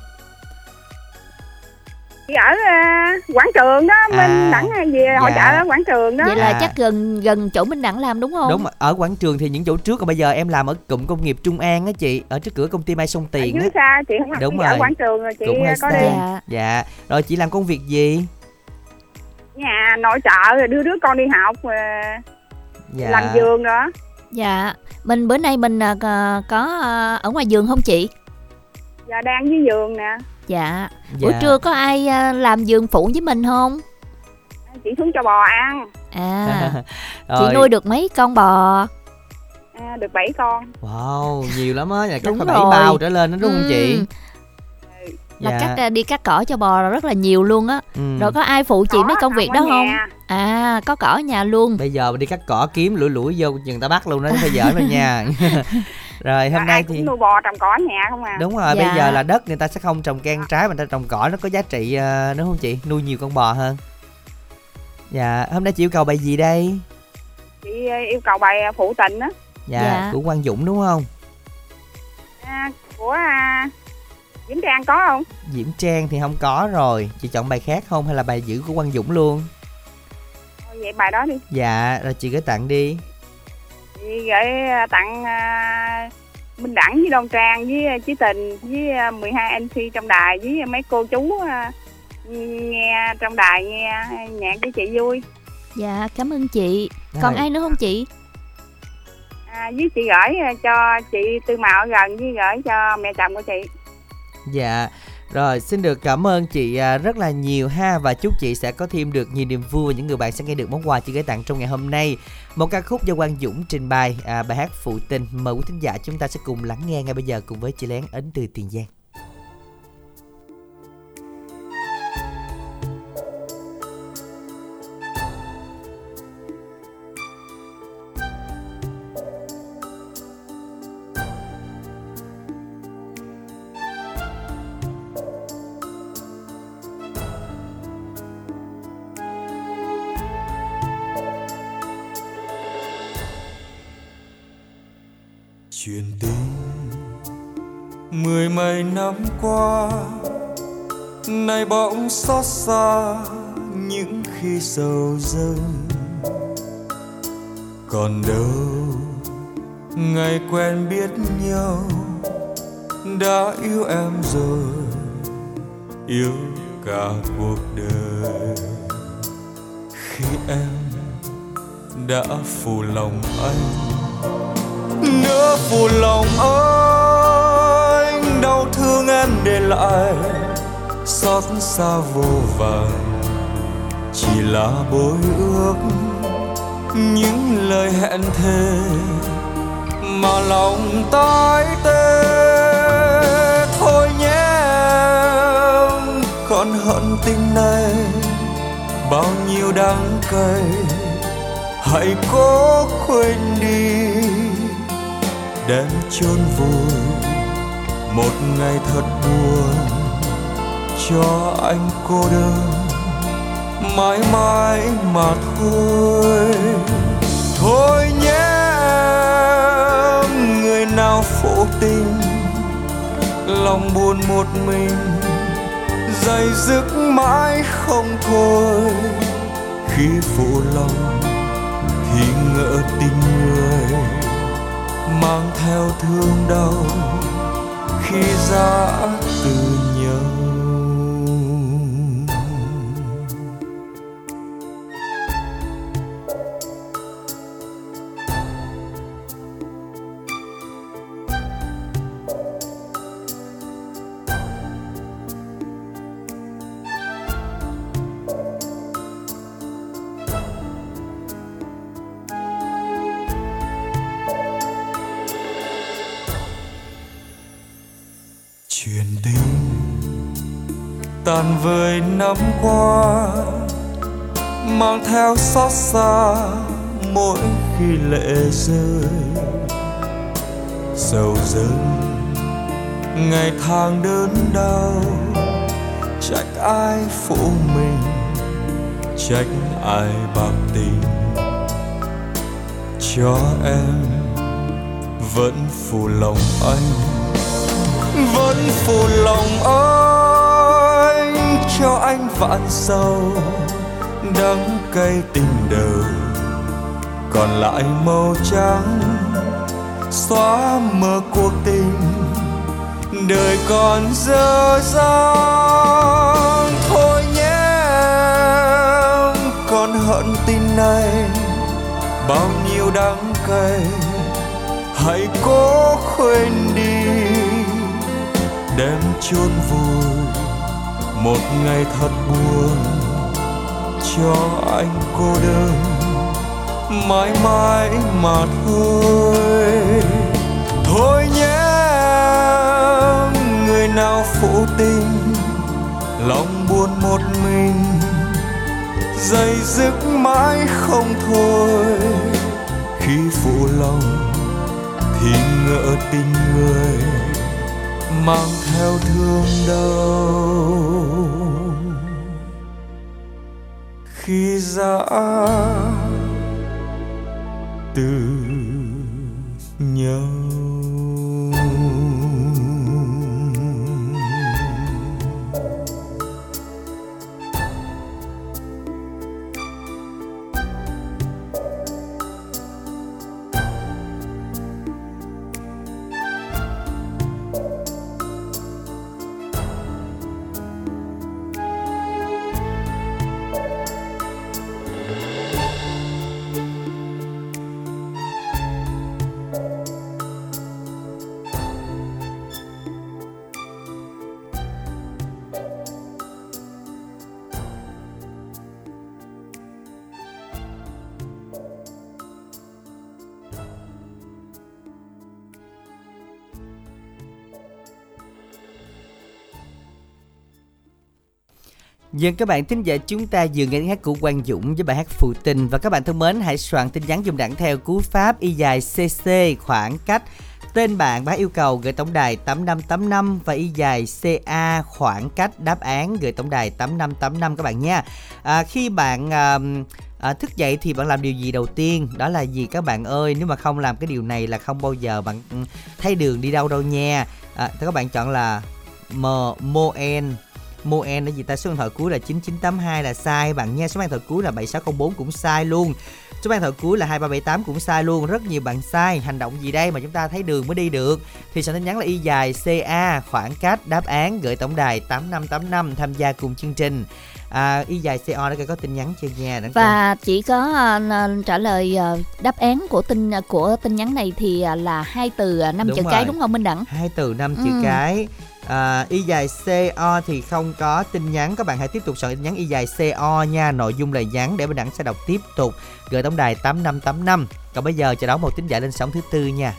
Speaker 10: chị ở uh, quảng trường đó
Speaker 1: À,
Speaker 10: minh đẳng về hội
Speaker 1: dạ.
Speaker 10: chợ ở quảng trường đó.
Speaker 2: Vậy là
Speaker 1: À.
Speaker 2: chắc gần gần chỗ Minh Đẳng làm đúng không?
Speaker 1: Đúng ở quảng trường thì những chỗ trước còn bây giờ em làm ở cụm công nghiệp trung an á chị ở trước cửa công ty mai sông
Speaker 10: ở
Speaker 1: tiền á.
Speaker 10: dưới xa chị không
Speaker 1: Đúng
Speaker 10: ở
Speaker 1: rồi.
Speaker 10: quảng trường rồi chị
Speaker 1: Cũng hơi
Speaker 10: có
Speaker 1: xa.
Speaker 10: đi.
Speaker 2: Dạ.
Speaker 1: Dạ. Rồi chị làm công việc gì?
Speaker 10: Nhà nội trợ rồi đưa đứa con đi học rồi
Speaker 1: dạ.
Speaker 10: làm giường đó.
Speaker 2: Dạ. Mình bữa nay mình à, có- có à, ở ngoài giường không chị?
Speaker 10: Giờ đang dưới giường nè
Speaker 2: Dạ.
Speaker 1: Dạ.
Speaker 2: Buổi trưa có ai à, làm giường phụ với mình không?
Speaker 10: Chị xuống cho bò ăn.
Speaker 2: À. Chị nuôi được mấy con bò?
Speaker 10: À, được 7 con.
Speaker 1: Wow nhiều lắm á. Là
Speaker 2: Đúng
Speaker 1: chắc phải bảy bao trở lên đó đúng không chị?
Speaker 2: Ừ, Là
Speaker 1: Dạ.
Speaker 2: cắt à, đi cắt cỏ cho bò là rất là nhiều luôn á.
Speaker 1: Ừ.
Speaker 2: Rồi có ai phụ chị mấy công việc đó không?
Speaker 10: Nhà.
Speaker 2: À có cỏ ở nhà luôn.
Speaker 1: Bây giờ đi cắt cỏ kiếm lủi lủi vô chừng ta bắt luôn đó phải giỡn đâu nha rồi hôm
Speaker 10: Ai
Speaker 1: nay thì
Speaker 10: nuôi bò trồng cỏ nhà không à?
Speaker 1: Đúng rồi
Speaker 2: Dạ.
Speaker 1: bây giờ là đất người ta sẽ không trồng can trái mà người ta trồng cỏ nó có giá trị ờ, đúng không chị? Nuôi nhiều con bò hơn. Dạ hôm nay chị yêu cầu bài gì đây?
Speaker 10: Chị ờ, yêu cầu bài phụ tình á.
Speaker 1: Dạ,
Speaker 2: Dạ.
Speaker 1: của quang dũng đúng không?
Speaker 10: À, của à, Vĩnh Trang có không?
Speaker 1: Diễm trang thì không có rồi. Chị chọn bài khác không hay là bài giữ của quang dũng luôn?
Speaker 10: Thôi vậy bài đó đi.
Speaker 1: Dạ rồi chị gửi tặng đi
Speaker 10: gửi à, tặng à, Minh Đẳng với Đoan Trang với à, Chí Tình với à, 12 MC trong đài với mấy cô chú nghe trong đài nghe nhạc với chị vui.
Speaker 2: Dạ cảm ơn chị. Còn
Speaker 1: Rồi.
Speaker 2: ai nữa không chị?
Speaker 10: À, với chị gửi cho chị Tư Mạo ở gần với gửi cho mẹ chồng của chị.
Speaker 1: Dạ rồi xin được cảm ơn chị à, rất là nhiều ha và chúc chị sẽ có thêm được nhiều niềm vui và những người bạn sẽ nghe được món quà chị gửi tặng trong ngày hôm nay. Một ca khúc do Quang Dũng trình bày à, bài hát phụ tình mời quý thính giả chúng ta sẽ cùng lắng nghe ngay bây giờ cùng với chị Lén ấn từ Tiền Giang.
Speaker 11: Chuyện tình mười mấy năm qua, nay bỗng xót xa những khi sầu dâng. Còn đâu, ngày quen biết nhau, đã yêu em rồi, yêu cả cuộc đời. Khi em đã phụ lòng anh nữa phụ lòng anh, đau thương em để lại. Xót xa vô vàng chỉ là bối ước. Những lời hẹn thề mà lòng tái tê. Thôi nhé em, còn hận tình này bao nhiêu đắng cay hãy cố quên đi đem chôn vùi. Một ngày thật buồn cho anh cô đơn mãi mãi mà thôi thôi nhé em, người nào phụ tình lòng buồn một mình dày dứt mãi không thôi. Khi phụ lòng thì ngỡ tình người mang theo thương đau khi ra theo xót xa mỗi khi lệ rơi. Sầu dâng ngày tháng đớn đau, trách ai phụ mình, trách ai bạc tình. Cho em vẫn phụ lòng anh, vẫn phụ lòng anh. Cho anh vạn sầu đắng cay tình đầu còn lại màu trắng xóa mờ cuộc tình. Đời còn dơ dang, thôi nhé. Con hận tin này, bao nhiêu đắng cay. Hãy cố quên đi đem chôn vùi một ngày thật buồn cho anh cô đơn, mãi mãi mà thôi. Thôi nhé, người nào phụ tình, lòng buồn một mình, dây dứt mãi không thôi. Khi phụ lòng thì ngỡ tình người, mang theo thương đau khi ra từ
Speaker 1: Nhưng các bạn thính giả chúng ta vừa nghe hát của Quang Dũng với bài hát Phụ Tình. Và các bạn thân mến hãy soạn tin nhắn dùng đẳng theo cú pháp y dài CC khoảng cách. Tên bạn bác yêu cầu gửi tổng đài 8585 và y dài CA khoảng cách đáp án gửi tổng đài 8585 các bạn nha. À, khi bạn à, à, thức dậy thì bạn làm điều gì đầu tiên? Đó là gì các bạn ơi? Nếu mà không làm cái điều này là không bao giờ bạn thay thấy đường đi đâu đâu nha. À, thì các bạn chọn là M Moen. Moen là gì ta số điện thoại cuối là 9982 là sai bạn nha số điện thoại cuối là 7604 cũng sai luôn số điện thoại cuối là 2378 cũng sai luôn rất nhiều bạn sai hành động gì đây mà chúng ta thấy đường mới đi được thì soạn tin nhắn là y dài CA khoảng cách đáp án gửi tổng đài 8585 tham gia cùng chương trình à, y dài CO đã có tin nhắn chưa nha Đặng Công?
Speaker 2: và chỉ có à, trả lời à, đáp án của tin của tin nhắn này thì à, là hai từ năm
Speaker 1: Đúng
Speaker 2: chữ
Speaker 1: rồi.
Speaker 2: cái đúng không Minh Đẳng?
Speaker 1: hai từ năm chữ
Speaker 2: Ừ.
Speaker 1: cái à, y dài co thì không có. Tin nhắn các bạn hãy tiếp tục soạn tin nhắn y dài co nha. Nội dung lời nhắn để mình đẳng sẽ đọc tiếp tục. Gửi tổng đài 8585 còn bây giờ chờ đón một tín giả lên sóng thứ tư nha.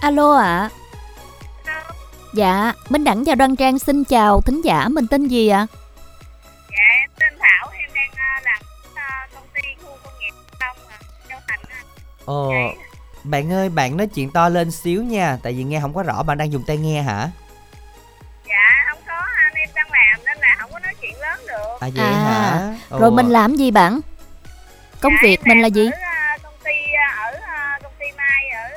Speaker 2: Alo ạ. Dạ, Minh Đẳng và Đoan Trang xin chào thính giả, mình tên gì ạ?
Speaker 12: dạ em tên thảo. Em đang ờ, làm ờ, công ty khu công nghiệp Đông à, Châu Thành á.
Speaker 1: ồ bạn ơi bạn nói chuyện to lên xíu nha. Tại vì nghe không có rõ bạn đang dùng tai nghe hả?
Speaker 12: dạ
Speaker 1: à vậy
Speaker 2: À,
Speaker 1: hả
Speaker 2: Rồi
Speaker 1: Ồ,
Speaker 2: mình làm gì bạn? Công
Speaker 12: Dạ,
Speaker 2: việc mình là gì?
Speaker 12: ở ờ, công ty ờ, ở ờ, công ty Mai ở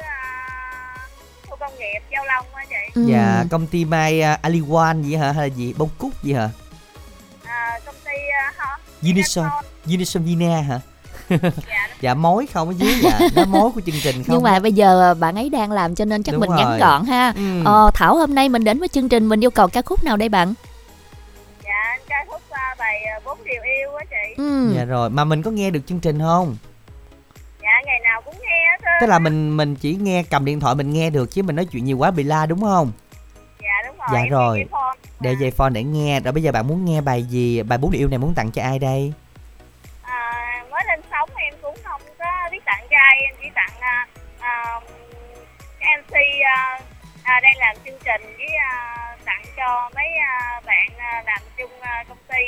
Speaker 12: khu công nghiệp Châu Long á chị
Speaker 2: Ừ.
Speaker 1: dạ công ty mai uh, aliwan gì hả hay là gì bông cúc gì hả
Speaker 12: Ờ, công ty uh,
Speaker 1: unison unison vina hả
Speaker 12: dạ
Speaker 1: dạ mối không ở dưới dạ nó mối của chương trình không
Speaker 2: Nhưng mà bây giờ bạn ấy đang làm cho nên chắc
Speaker 1: Đúng
Speaker 2: mình
Speaker 1: rồi.
Speaker 2: ngắn gọn ha.
Speaker 1: Ừ.
Speaker 2: Ờ, Thảo hôm nay mình đến với chương trình mình yêu cầu ca khúc nào đây bạn?
Speaker 12: Bài ờ, bốn điều yêu á chị
Speaker 2: Ừ.
Speaker 1: Dạ rồi, mà mình có nghe được chương trình không?
Speaker 12: dạ ngày nào cũng nghe hết
Speaker 1: Tức là mình mình chỉ nghe cầm điện thoại mình nghe được chứ mình nói chuyện nhiều quá bị la đúng không?
Speaker 12: dạ đúng rồi
Speaker 1: Dạ rồi. Để dây phone để nghe. Rồi bây giờ bạn muốn nghe bài gì? Bài bốn điều yêu này muốn tặng cho ai đây?
Speaker 12: À, mới lên sóng em cũng không có biết tặng cho ai em chỉ tặng à, à, cái MC à, à, đang làm chương trình với à,
Speaker 10: tặng cho mấy à, bạn à, làm chung à, công ty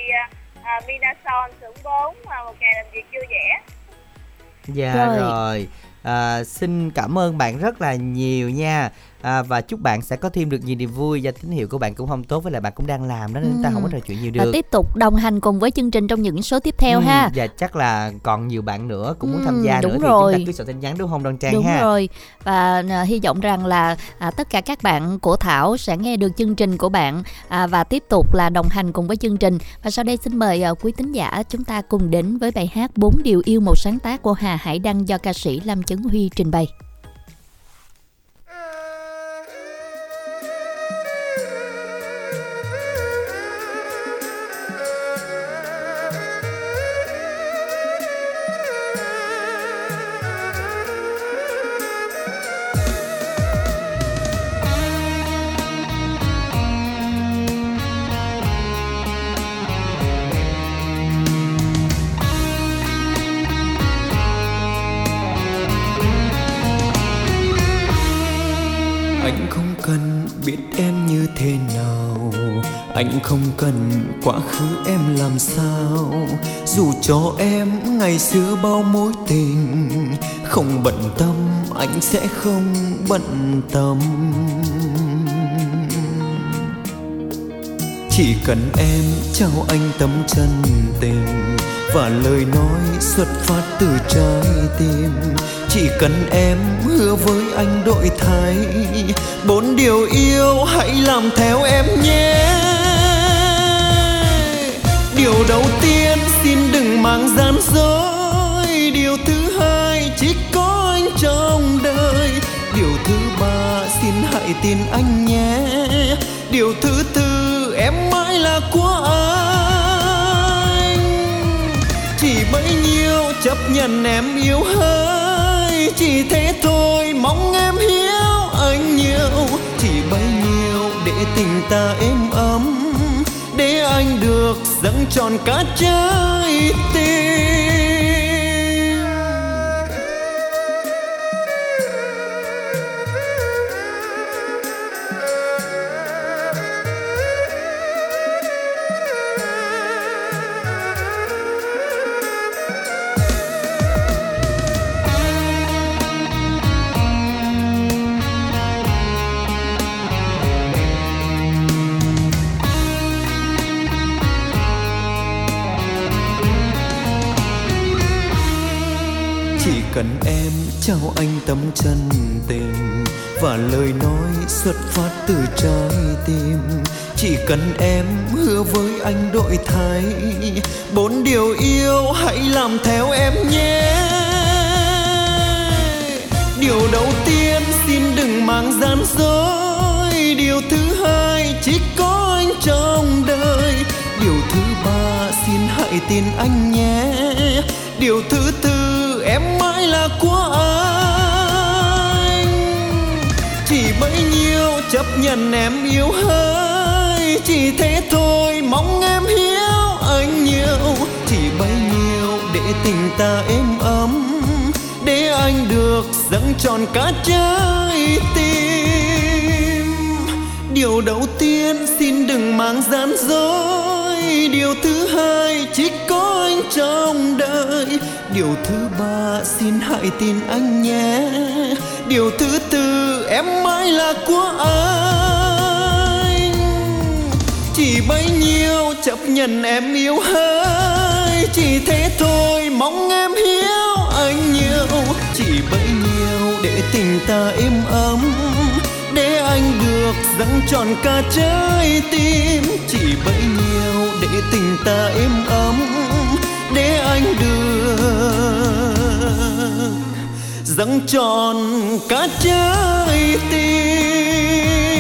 Speaker 10: Vinason xưởng 4 à, một ngày làm việc vui vẻ.
Speaker 1: Dạ
Speaker 2: Rồi.
Speaker 1: rồi, À, xin cảm ơn bạn rất là nhiều nha à, và chúc bạn sẽ có thêm được nhiều niềm vui do tín hiệu của bạn cũng không tốt với lại bạn cũng đang làm đó nên chúng ta
Speaker 2: Ừ.
Speaker 1: không có trò chuyện nhiều
Speaker 2: Và
Speaker 1: được
Speaker 2: tiếp tục đồng hành cùng với chương trình trong những số tiếp theo
Speaker 1: Ừ,
Speaker 2: ha.
Speaker 1: và chắc là còn nhiều bạn nữa cũng muốn
Speaker 2: Ừ,
Speaker 1: tham gia
Speaker 2: đúng
Speaker 1: nữa thì
Speaker 2: rồi.
Speaker 1: chúng ta cứ soạn tin nhắn đúng không Đoan Trang
Speaker 2: Đúng
Speaker 1: ha
Speaker 2: rồi và à, hy vọng rằng là à, tất cả các bạn của Thảo sẽ nghe được chương trình của bạn à, và tiếp tục là đồng hành cùng với chương trình và sau đây xin mời à, quý tín giả chúng ta cùng đến với bài hát bốn điều yêu một sáng tác của Hà Hải Đăng do ca sĩ Lâm Chấn Huy trình bày.
Speaker 4: Anh không cần quá khứ em làm sao. Dù cho em ngày xưa bao mối tình, không bận tâm, anh sẽ không bận tâm. Chỉ cần em trao anh tấm chân tình và lời nói xuất phát từ trái tim. Chỉ cần em hứa với anh đổi thay, bốn điều yêu hãy làm theo em nhé điều đầu tiên xin đừng mang gian dối. Điều thứ hai, chỉ có anh trong đời. Điều thứ ba, xin hãy tin anh nhé. Điều thứ tư, em mãi là của anh. Chỉ bấy nhiêu, chấp nhận em yêu hơi. Chỉ thế thôi, mong em hiểu anh nhiều. Chỉ bấy nhiêu, để tình ta êm ấm anh được dâng tròn cả trái tim tâm chân tình và lời nói xuất phát từ trái tim. Chỉ cần em hứa với anh đổi thay bốn điều yêu hãy làm theo em nhé. Điều đầu tiên, xin đừng mang gian dối. Điều thứ hai, chỉ có anh trong đời. Điều thứ ba, xin hãy tin anh nhé. Điều thứ tư, em mãi là của anh bấy nhiêu, chấp nhận em yêu hơi. Chỉ thế thôi, mong em hiểu anh nhiều. Chỉ bấy nhiêu, để tình ta êm ấm. Để anh được dâng tròn cả trái tim. Điều đầu tiên, xin đừng mang gian dối. Điều thứ hai, chỉ có anh trong đời. Điều thứ ba, xin hãy tin anh nhé. Điều thứ tư em mãi là của anh. Chỉ bấy nhiêu chấp nhận em yêu hơi chỉ thế thôi, mong em hiểu anh nhiều. Chỉ bấy nhiêu để tình ta êm ấm. Để anh được dâng tròn cả trái tim. Chỉ bấy nhiêu để tình ta êm ấm. Để anh được dâng tròn cả trái tim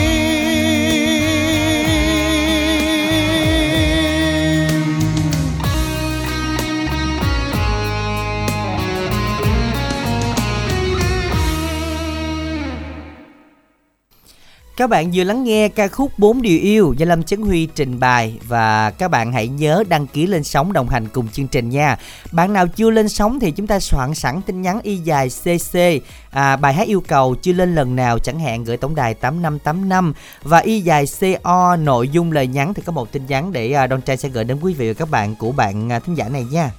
Speaker 1: Các bạn vừa lắng nghe ca khúc Bốn Điều Yêu do Lâm Chấn Huy trình bày và các bạn hãy nhớ đăng ký lên sóng đồng hành cùng chương trình nha. Bạn nào chưa lên sóng thì chúng ta soạn sẵn tin nhắn y dài CC à, bài hát yêu cầu chưa lên lần nào chẳng hạn gửi tổng đài 8585 và y dài CO nội dung lời nhắn thì có một tin nhắn để à, Don trai sẽ gửi đến quý vị và các bạn của bạn à, thính giả này nha.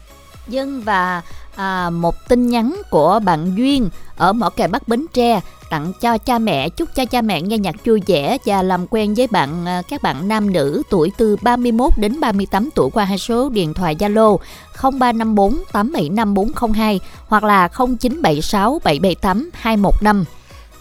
Speaker 2: Dân và à, một tin nhắn của bạn Duyên ở Mỏ Cày Bắc Bến Tre tặng cho cha mẹ chúc cho cha mẹ nghe nhạc vui vẻ và làm quen với bạn à, các bạn nam nữ tuổi từ 31 đến 38 tuổi qua hai số điện thoại Zalo 0354 875 402 hoặc là 0976 778 215.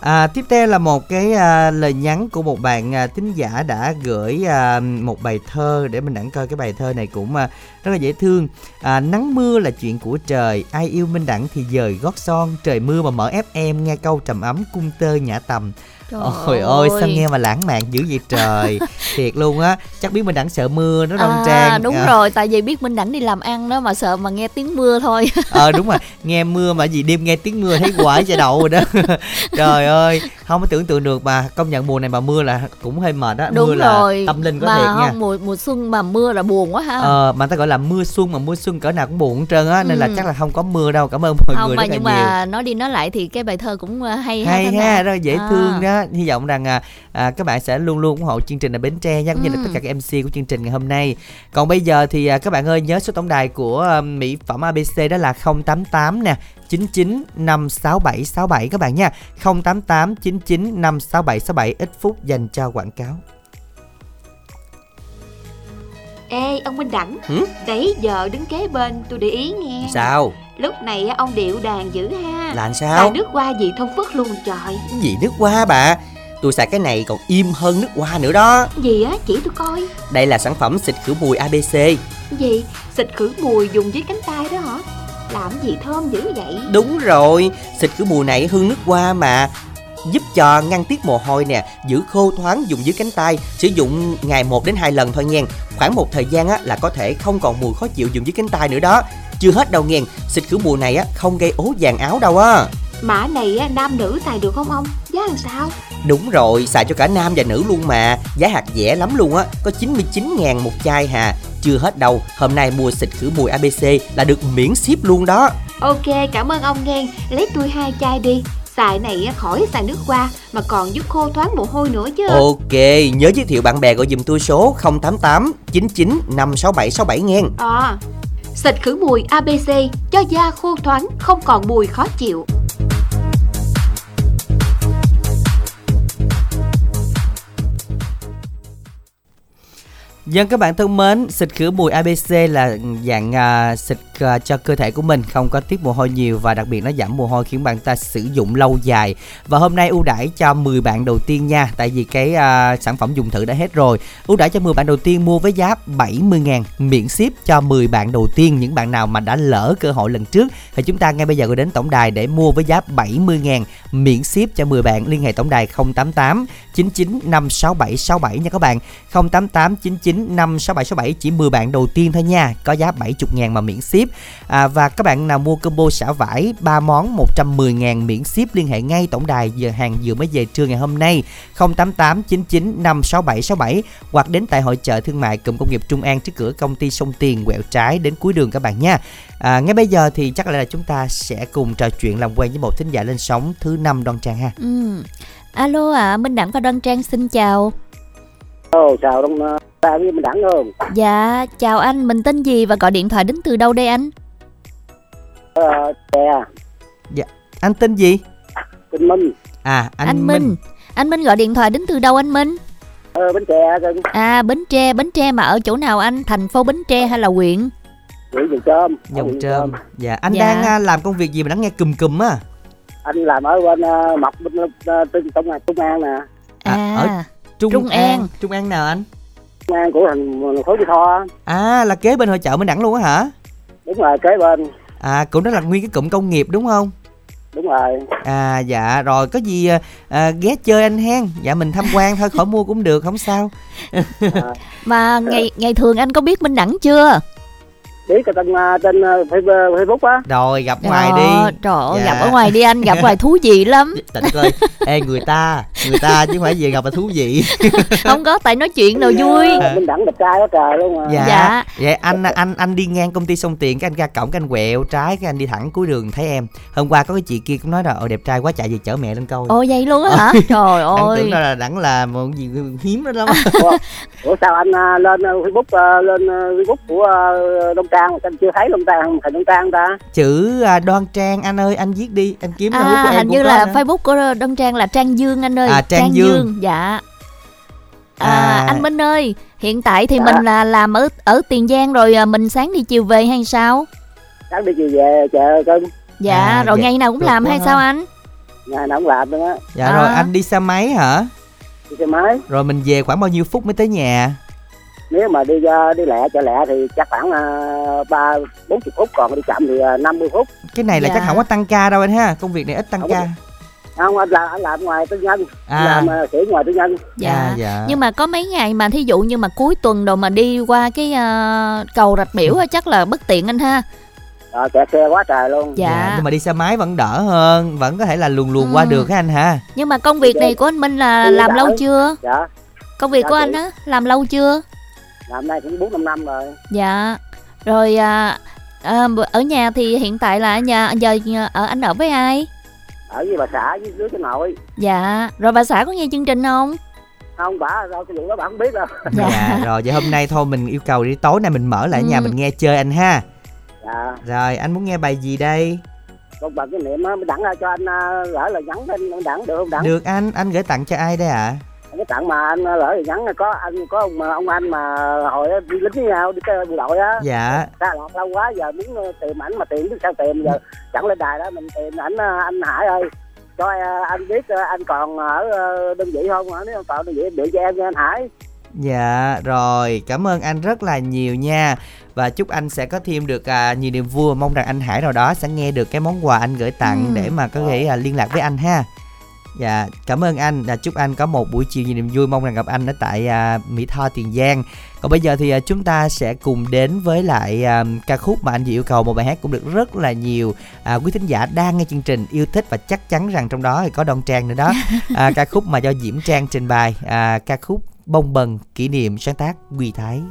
Speaker 1: À, tiếp theo là một cái à, lời nhắn của một bạn à, thính giả đã gửi à, một bài thơ để mình đẳng coi cái bài thơ này cũng à, rất là dễ thương. À, nắng mưa là chuyện của trời, ai yêu Minh Đẳng thì dời gót son, trời mưa mà mở FM nghe câu trầm ấm cung tơ nhã tầm.
Speaker 2: Trời
Speaker 1: Ôi ơi sao nghe mà lãng mạn dữ vậy trời Thiệt luôn á Chắc biết Minh Đẳng sợ mưa nó đông
Speaker 2: À,
Speaker 1: trang
Speaker 2: đúng
Speaker 1: à,
Speaker 2: rồi, tại vì biết Minh Đẳng đi làm ăn đó mà sợ mà nghe tiếng mưa thôi.
Speaker 1: Ờ đúng rồi Nghe mưa mà gì đêm nghe tiếng mưa thấy quả chả đậu rồi đó Trời ơi Không có tưởng tượng được mà Công nhận mùa này mà mưa là cũng hơi mệt á
Speaker 2: đúng
Speaker 1: Mưa
Speaker 2: rồi.
Speaker 1: là tâm linh có
Speaker 2: mà
Speaker 1: thiệt nha
Speaker 2: không, mùa mùa xuân mà mưa là buồn quá ha.
Speaker 1: Ờ, mà ta gọi là mưa xuân mà mưa xuân cỡ nào cũng buồn hết trơn á nên là
Speaker 2: Ừ.
Speaker 1: chắc là không có mưa đâu cảm ơn mọi
Speaker 2: không
Speaker 1: người
Speaker 2: mà
Speaker 1: rất là
Speaker 2: nhưng
Speaker 1: nhiều
Speaker 2: mà nói đi nói lại thì cái bài thơ cũng ờ, hay
Speaker 1: hay
Speaker 2: Thanh
Speaker 1: ha rất là dễ
Speaker 2: À.
Speaker 1: thương đó hy vọng rằng à, à, các bạn sẽ luôn luôn ủng hộ chương trình ở bến tre nha cũng như là
Speaker 2: Ừ.
Speaker 1: tất cả các mc của chương trình ngày hôm nay. Còn bây giờ thì à, các bạn ơi nhớ số tổng đài của à, mỹ phẩm abc đó là 088 nè 99 567 67 các bạn nha. 088 99 567 67 ít phút dành cho quảng cáo
Speaker 13: Ê ông Minh Đẳng
Speaker 1: Hử?
Speaker 13: Đấy giờ đứng kế bên tôi để ý nghe.
Speaker 1: Sao?
Speaker 13: Lúc này ông điệu đàn dữ ha.
Speaker 1: Là sao?
Speaker 13: nước hoa gì thông phức luôn trời.
Speaker 1: Gì nước hoa bà? Tôi xài cái này còn im hơn nước hoa nữa đó.
Speaker 13: Gì á? Chỉ tôi coi.
Speaker 1: Đây là sản phẩm xịt khử mùi abc
Speaker 13: Gì? Xịt khử mùi dùng dưới cánh tay đó hả? Làm gì thơm dữ vậy?
Speaker 1: Đúng rồi, xịt khử mùi này hương nước hoa mà giúp cho ngăn tiết mồ hôi nè, giữ khô thoáng dùng dưới cánh tay, sử dụng ngày 1 đến 2 lần thôi nha. Khoảng một thời gian á là có thể không còn mùi khó chịu dùng dưới cánh tay nữa đó. Chưa hết đâu nha, xịt khử mùi này á không gây ố vàng áo đâu á.
Speaker 13: Mã này á, nam nữ xài được không ông Giá làm sao
Speaker 1: Đúng rồi, xài cho cả nam và nữ luôn mà, giá hạt rẻ lắm luôn á, có 99 ngàn một chai hà. Chưa hết đâu, hôm nay mua xịt khử mùi ABC là được miễn ship luôn đó.
Speaker 13: Ok cảm ơn ông nghe Lấy tôi hai chai đi Xài này khỏi xài nước hoa Mà còn giúp khô thoáng mồ hôi nữa chứ.
Speaker 1: Ok, nhớ giới thiệu bạn bè gọi dùm tôi số 088 99 567 67 nghe.
Speaker 13: À Xịt khử mùi ABC Cho da khô thoáng Không còn mùi khó chịu
Speaker 1: Dân các bạn thân mến, xịt khử mùi ABC là dạng à, xịt à, cho cơ thể của mình không có tiết mồ hôi nhiều và đặc biệt nó giảm mồ hôi khiến bạn ta sử dụng lâu dài. Và hôm nay ưu đãi cho 10 bạn đầu tiên nha, tại vì cái à, sản phẩm dùng thử đã hết rồi. Ưu đãi cho 10 bạn đầu tiên mua với giá 70 000 miễn ship cho 10 bạn đầu tiên. Những bạn nào mà đã lỡ cơ hội lần trước thì chúng ta ngay bây giờ gọi đến tổng đài để mua với giá 70 000 miễn ship cho 10 bạn. Liên hệ tổng đài 088 99 567 67 nha các bạn. 088 99 56767 chỉ 10 bạn đầu tiên thôi nha có giá 70 ngàn mà miễn ship à, và các bạn nào mua combo xả vải 3 món 110 ngàn miễn ship liên hệ ngay tổng đài giờ hàng vừa mới về trưa ngày hôm nay 088 99 56767 hoặc đến tại hội chợ thương mại cụm công nghiệp Trung An trước cửa công ty sông Tiền quẹo trái đến cuối đường các bạn nha à, ngay bây giờ thì chắc là chúng ta sẽ cùng trò chuyện làm quen với một thính giả lên sóng thứ năm đoan trang ha
Speaker 2: Ừ. Alo ạ, Minh Đẳng và Đoan Trang xin chào.
Speaker 14: Ồ, chào đông ta với mình đẳng không?
Speaker 2: Dạ, chào anh, mình tên gì và gọi điện thoại đến từ đâu đây anh?
Speaker 14: Ờ, chè,
Speaker 1: anh tên gì
Speaker 14: Kinh Minh,
Speaker 1: à anh,
Speaker 2: Anh, Minh. Anh Minh gọi điện thoại đến từ đâu anh Minh?
Speaker 14: ờ, bánh chè, gần
Speaker 2: À, Bến Tre, Bến Tre mà ở chỗ nào anh? Thành phố Bến Tre hay là huyện?
Speaker 14: Nguyễn Dòng Trơm.
Speaker 1: dòng trơm dạ anh
Speaker 2: Dạ.
Speaker 1: đang à, làm công việc gì mà đang nghe cùm cùm á
Speaker 14: Anh làm ở bên uh, Mọc, bên uh, Tân Công An, Công An nè.
Speaker 1: À,
Speaker 2: À,
Speaker 1: ở Trung,
Speaker 2: Trung An.
Speaker 1: Trung An nào anh
Speaker 14: Công An của thành phố Mỹ Tho.
Speaker 1: à là kế bên hội chợ Minh Đẳng luôn á hả
Speaker 14: Đúng rồi, kế bên.
Speaker 1: à cũng đó là nguyên cái cụm công nghiệp đúng không
Speaker 14: Đúng rồi.
Speaker 1: à dạ rồi có gì à, à, ghé chơi anh hen dạ mình tham quan thôi khỏi mua cũng được không sao
Speaker 2: mà ngày ngày thường anh có biết Minh Đẳng chưa?
Speaker 14: Biết cái tên, uh, tên uh, Facebook Facebook á.
Speaker 1: rồi gặp ngoài
Speaker 2: Ờ,
Speaker 1: đi.
Speaker 2: Trời ơi,
Speaker 1: Dạ.
Speaker 2: gặp ở ngoài đi anh, gặp ngoài thú vị lắm.
Speaker 1: Trời đất ơi ê người ta người ta chứ không phải về gặp là thú vị.
Speaker 2: Không có tại nói chuyện đâu vui.
Speaker 15: Ờ, Minh Đẳng đẹp trai quá trời luôn mà.
Speaker 1: Dạ.
Speaker 2: Dạ.
Speaker 1: vậy anh anh anh đi ngang công ty sông tiền cái anh ra cổng cái anh quẹo trái cái anh đi thẳng cuối đường thấy em. Hôm qua có cái chị kia cũng nói là ồ đẹp trai quá chạy về chở mẹ lên câu
Speaker 2: ồ vậy luôn á hả? Trời
Speaker 1: đặng tưởng
Speaker 2: ơi.
Speaker 1: ra là đẳng là một gì hiếm đó lắm.
Speaker 15: Ủa, ủa sao anh à, lên à, Facebook à, lên à, Facebook của à, Đông Trang anh chưa thấy Đông Trang thành Đông Trang ta
Speaker 1: chữ à, đoan trang anh ơi anh viết đi anh kiếm của
Speaker 2: à
Speaker 1: em
Speaker 2: hình như là
Speaker 1: nữa.
Speaker 2: facebook của đông trang là trang dương anh ơi
Speaker 1: À, Trang Dương.
Speaker 2: dạ à,
Speaker 1: À.
Speaker 2: anh minh ơi hiện tại thì
Speaker 15: Dạ.
Speaker 2: mình là làm ở ở tiền giang rồi à, mình sáng đi chiều về hay sao
Speaker 15: sáng đi chiều về chợ cưng
Speaker 2: dạ
Speaker 1: À,
Speaker 2: rồi
Speaker 1: dạ.
Speaker 2: ngày nào cũng
Speaker 1: Được
Speaker 2: làm hay
Speaker 1: ha.
Speaker 2: sao anh
Speaker 15: ngày nào cũng làm luôn á
Speaker 1: dạ
Speaker 2: À.
Speaker 1: rồi anh đi xe máy hả
Speaker 15: đi xe máy
Speaker 1: rồi mình về khoảng bao nhiêu phút mới tới nhà
Speaker 15: nếu mà đi ra đi lẹ chợ lẹ thì chắc khoảng à, ba bốn chục phút còn đi chậm thì à, năm mươi phút.
Speaker 1: Cái này là
Speaker 2: Dạ.
Speaker 1: chắc không có tăng ca đâu anh ha công việc này ít tăng
Speaker 15: Không
Speaker 1: ca.
Speaker 15: không anh làm anh làm ngoài tư nhân
Speaker 1: à.
Speaker 15: làm sĩ ngoài tư nhân.
Speaker 2: Dạ.
Speaker 1: À, dạ.
Speaker 2: Nhưng mà có mấy ngày mà thí dụ như mà cuối tuần đồ mà đi qua cái à, cầu rạch miễu á, chắc là bất tiện anh ha.
Speaker 15: À, kẹt xe quá trời luôn.
Speaker 2: Dạ.
Speaker 1: Nhưng mà đi xe máy vẫn đỡ hơn vẫn có thể là luồn luồn qua
Speaker 2: Ừ.
Speaker 1: được á anh ha?
Speaker 2: Nhưng mà công việc này của anh minh là
Speaker 15: Đi
Speaker 2: làm
Speaker 15: đỡ.
Speaker 2: lâu chưa?
Speaker 15: Dạ.
Speaker 2: Công việc
Speaker 15: Dạ,
Speaker 2: của
Speaker 15: chị.
Speaker 2: anh á làm lâu chưa
Speaker 15: làm nay cũng bốn năm năm rồi
Speaker 2: Dạ. Rồi à, à, ở nhà thì hiện tại là ở nhà giờ ở anh ở với ai?
Speaker 15: ở với bà xã với đứa cháu nội
Speaker 2: Dạ. Rồi bà xã có nghe chương trình không?
Speaker 15: không bà đâu cái vụ đó bà không biết đâu
Speaker 2: Dạ.
Speaker 1: dạ rồi vậy hôm nay thôi mình yêu cầu đi tối nay mình mở lại ở nhà
Speaker 2: Ừ.
Speaker 1: mình nghe chơi anh ha
Speaker 15: dạ
Speaker 1: rồi anh muốn nghe bài gì đây
Speaker 15: con bà cái niệm á mới đẳng ra cho anh à, gửi lời nhắn lên anh đẳng được không đẳng
Speaker 1: được anh anh gửi tặng cho ai đây ạ
Speaker 15: cái tặng mà anh gửi lời nhắn có anh có ông, ông anh mà hồi đi lính với nhau đi cái bộ đội á.
Speaker 1: Dạ.
Speaker 15: Xa lạc lâu quá giờ muốn ờ, tìm ảnh mà tìm biết sao tìm giờ chẳng lên đài đó mình tìm ảnh ờ, anh Hải ơi. Cho ờ, anh biết ờ, anh còn ở ờ, đơn vị không? Hả nếu không còn đơn vị điện cho em nha anh Hải.
Speaker 1: Dạ rồi, cảm ơn anh rất là nhiều nha. Và chúc anh sẽ có thêm được à, nhiều niềm vui. Mong rằng anh Hải nào đó sẽ nghe được cái món quà anh gửi tặng
Speaker 2: Ừ.
Speaker 1: Để mà có thể à, liên lạc với anh ha Dạ, cảm ơn anh. Và chúc anh có một buổi chiều nhiều niềm vui. Mong rằng gặp anh ở tại à, Mỹ Tho Tiền Giang. Còn bây giờ thì à, chúng ta sẽ cùng đến với lại à, ca khúc mà anh vừa yêu cầu. Một bài hát cũng được rất là nhiều à, quý thính giả đang nghe chương trình yêu thích Và chắc chắn rằng trong đó thì có Đoan Trang nữa đó. À, Ca khúc mà do Diễm Trang trình bày à, Ca khúc Bông bần kỷ niệm sáng tác Quy Thái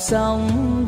Speaker 6: sóng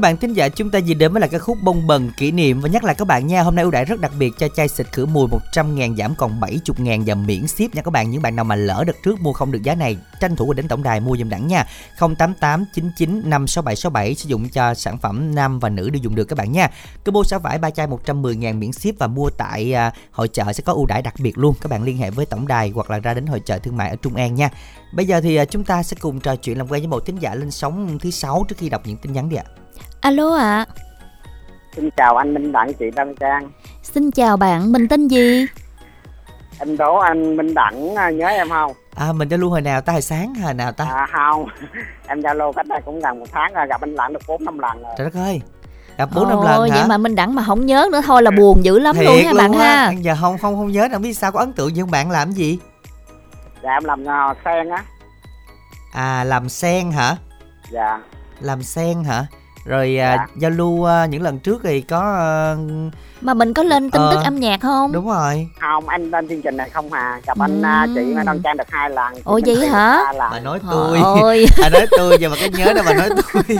Speaker 1: Các bạn thính giả chúng ta gì đến với là cái khúc bông bần kỷ niệm. Và nhắc lại các bạn nha hôm nay ưu đãi rất đặc biệt cho chai xịt khử mùi 100 ngàn giảm còn 70 ngàn và miễn ship nha các bạn. Những bạn nào mà lỡ đợt trước mua không được giá này tranh thủ đến tổng đài mua dùm đẳng nha. 088 99 56767 sử dụng cho sản phẩm nam và nữ đều dùng được các bạn nha. Combo xả vải ba chai 110 ngàn miễn ship và mua tại à, hội chợ sẽ có ưu đãi đặc biệt luôn. Các bạn liên hệ với tổng đài hoặc là ra đến hội chợ thương mại ở Trung An nha. Bây giờ thì à, chúng ta sẽ cùng trò chuyện làm quen với một thính giả lên sóng thứ sáu trước khi đọc những tin nhắn đi ạ.
Speaker 2: Alo ạ,
Speaker 14: xin chào anh Minh Đặng chị Đăng Trang.
Speaker 2: Xin chào bạn, mình tên gì?
Speaker 14: em đố anh Minh Đặng à, nhớ em không?
Speaker 1: À mình luôn hồi nào ta? Hồi sáng hồi nào ta?
Speaker 14: À không. Em Zalo cách đây cũng gần một tháng rồi gặp anh Đặng được bốn năm lần rồi.
Speaker 1: Trời đất ơi Gặp bốn năm lần hả?
Speaker 2: vậy mà mình đẳng mà không nhớ nữa thôi là buồn dữ lắm
Speaker 1: Thiệt
Speaker 2: luôn ha. Bạn ha.
Speaker 1: Giờ không không không nhớ đâu biết sao có ấn tượng với bạn? Làm gì?
Speaker 14: Dạ em làm uh, sen á.
Speaker 1: À làm sen hả?
Speaker 14: Dạ.
Speaker 1: Làm sen hả Rồi à,
Speaker 14: Dạ.
Speaker 1: giao lưu à, những lần trước thì có à,
Speaker 2: Mà mình có lên tin
Speaker 1: Ờ,
Speaker 2: tức âm nhạc không?
Speaker 1: Đúng rồi.
Speaker 14: Không anh lên chương trình này không hà. Gặp anh à, chị Đăng Trang được hai lần.
Speaker 2: Ủa vậy hả?
Speaker 1: Bà nói tôi.
Speaker 2: ơi.
Speaker 1: Bà nói tôi giờ mà cái nhớ đâu bà nói tôi.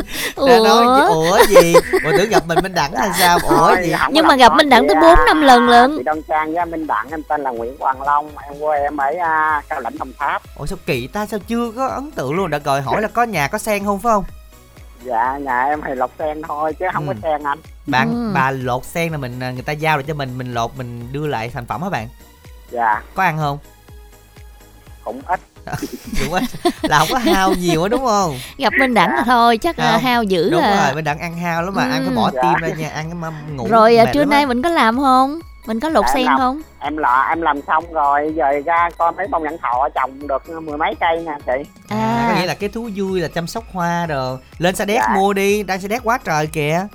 Speaker 1: Bà nói
Speaker 2: Ủa?
Speaker 1: gì? Ủa tưởng gặp mình Minh Đẳng hay sao? Ủa
Speaker 14: Thôi,
Speaker 1: gì?
Speaker 2: Nhưng mà gặp Minh Đẳng tới
Speaker 14: à,
Speaker 2: bốn năm lần lận.
Speaker 14: chị Đăng Trang với Minh Đẳng em tên là Nguyễn Hoàng Long em quê em ở à, Cao Lãnh Đồng Tháp.
Speaker 1: Ủa sao kỳ ta? Sao chưa có ấn tượng luôn? Đã gọi hỏi là có nhà có sen không phải không
Speaker 14: dạ nhà em thì lọc sen thôi chứ không
Speaker 1: Ừ.
Speaker 14: có sen anh
Speaker 1: Bạn
Speaker 2: Ừ.
Speaker 1: bà lột sen là mình à, người ta giao lại cho mình Mình lột mình đưa lại thành phẩm hả bạn
Speaker 14: dạ
Speaker 1: Có ăn không
Speaker 14: cũng ít
Speaker 1: đúng á là không có hao nhiều á đúng không
Speaker 2: Gặp Minh Đẳng là thôi chắc là hao dữ
Speaker 1: đúng
Speaker 2: à.
Speaker 1: rồi bên đặng ăn hao lắm mà ăn phải
Speaker 2: Ừ.
Speaker 1: bỏ
Speaker 14: Dạ.
Speaker 1: tim ra nha ăn cái mâm ngủ
Speaker 2: Rồi à, trưa nay mình có làm không? Mình có lột
Speaker 14: Dạ,
Speaker 2: sen
Speaker 14: làm.
Speaker 2: không?
Speaker 14: em lọ em làm xong rồi giờ ra coi mấy bông nhãn thọ trồng được mười mấy cây nha chị
Speaker 1: à, có
Speaker 2: À.
Speaker 1: nghĩa là cái thú vui là chăm sóc hoa rồi lên sa đéc
Speaker 14: Dạ.
Speaker 1: mua đi đang sa đéc quá trời kìa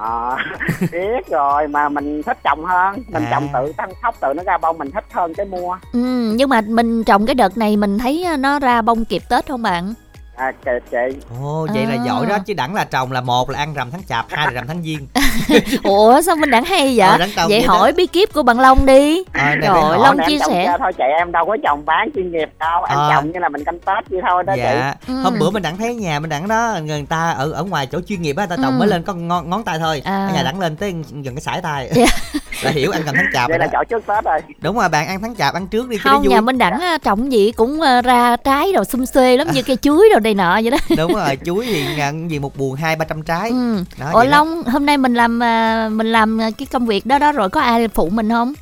Speaker 14: Ờ, biết rồi mà mình thích trồng hơn mình
Speaker 1: À.
Speaker 14: trồng tự chăm sóc tự nó ra bông mình thích hơn cái mua
Speaker 2: Ừ, nhưng mà mình trồng cái đợt này mình thấy à, nó ra bông kịp Tết không bạn?
Speaker 14: À, kịp chị
Speaker 1: ồ vậy là
Speaker 2: À.
Speaker 1: giỏi đó chứ đẳng là trồng là một là ăn rằm tháng chạp hai là rằm tháng giêng
Speaker 2: Ủa sao Minh Đẳng hay vậy?
Speaker 1: Ờ,
Speaker 2: vậy
Speaker 1: vậy đó.
Speaker 2: hỏi bí kíp của bạn Long đi.
Speaker 1: Ờ, phải
Speaker 2: ơi,
Speaker 1: hỏi.
Speaker 2: Long chia sẻ.
Speaker 14: thôi chị em đâu có trồng bán chuyên nghiệp đâu em
Speaker 1: Ờ.
Speaker 14: trồng như là mình canh tết vậy thôi đó chị
Speaker 1: dạ
Speaker 2: Ừ.
Speaker 1: hôm bữa mình đẳng thấy nhà mình đẳng đó người ta ở ở ngoài chỗ chuyên nghiệp á người ta trồng
Speaker 2: Ừ.
Speaker 1: mới lên có ngón, ngón tay thôi
Speaker 2: À.
Speaker 1: Cái nhà đẳng lên tới gần cái sải tay
Speaker 2: Dạ.
Speaker 1: là hiểu ăn gần tháng chạp
Speaker 14: vậy là chọn trước tết rồi.
Speaker 1: Đúng rồi bạn ăn tháng chạp ăn trước đi
Speaker 2: không nhà Minh Đẳng á, trồng gì cũng ờ, ra trái rồi xum xuê lắm như cây chuối rồi đây nọ vậy đó.
Speaker 1: Đúng rồi chuối thì ngàn gì một buồng hai ba trăm trái.
Speaker 2: Ừ.
Speaker 1: đó,
Speaker 2: Ủa
Speaker 1: vậy đó.
Speaker 2: Long hôm nay mình làm à, mình làm cái công việc đó đó rồi có ai phụ mình không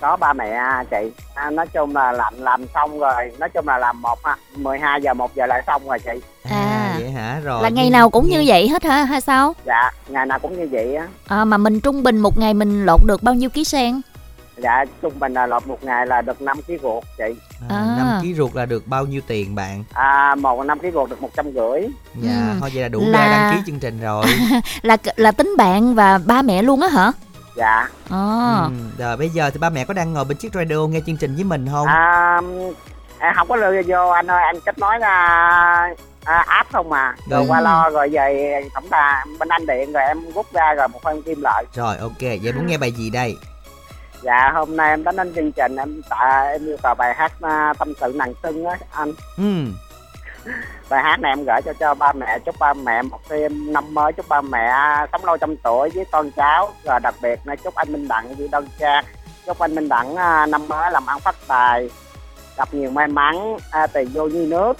Speaker 14: có ba mẹ à, chị. À, nói chung là làm làm xong rồi nói chung là làm một ha 12 giờ một giờ lại xong rồi chị.
Speaker 1: À, vậy hả? Rồi
Speaker 2: là ngày nào cũng như vậy hết hả? Hay sao?
Speaker 14: Dạ ngày nào cũng như vậy á.
Speaker 2: À, mà mình trung bình một ngày mình lột được bao nhiêu ký sen?
Speaker 14: Dạ trung bình là lột một ngày là được 5 ký ruột chị.
Speaker 1: À,
Speaker 2: À.
Speaker 1: 5 ký ruột là được bao nhiêu tiền bạn?
Speaker 14: À một năm ký ruột được một trăm rưỡi.
Speaker 1: Dạ
Speaker 2: Ừ.
Speaker 1: thôi vậy là đủ
Speaker 2: Là-
Speaker 1: để đăng ký chương trình rồi.
Speaker 2: là là tính bạn và ba mẹ luôn á hả
Speaker 14: dạ
Speaker 2: à.
Speaker 1: ừ. rồi bây giờ thì ba mẹ có đang ngồi bên chiếc radio nghe chương trình với mình không
Speaker 14: à, à không có lưu vô anh ơi anh kết nối là à, app không mà rồi
Speaker 1: Ừ.
Speaker 14: qua lo rồi về tổng đà bên anh điện rồi em rút ra rồi một phân kim lại
Speaker 1: rồi ok vậy muốn nghe bài gì đây
Speaker 14: dạ hôm nay em đến đến chương trình em tạ em yêu cầu bài hát à, tâm sự nàng sưng á anh
Speaker 1: ừ
Speaker 14: bài hát này em gửi cho cho ba mẹ chúc ba mẹ một thêm năm mới chúc ba mẹ sống lâu trăm tuổi với con cháu. Rồi đặc biệt là chúc anh Minh Đặng với đơn trang chúc anh Minh Đặng à, năm mới làm ăn phát tài gặp nhiều may mắn à, tiền vô như nước.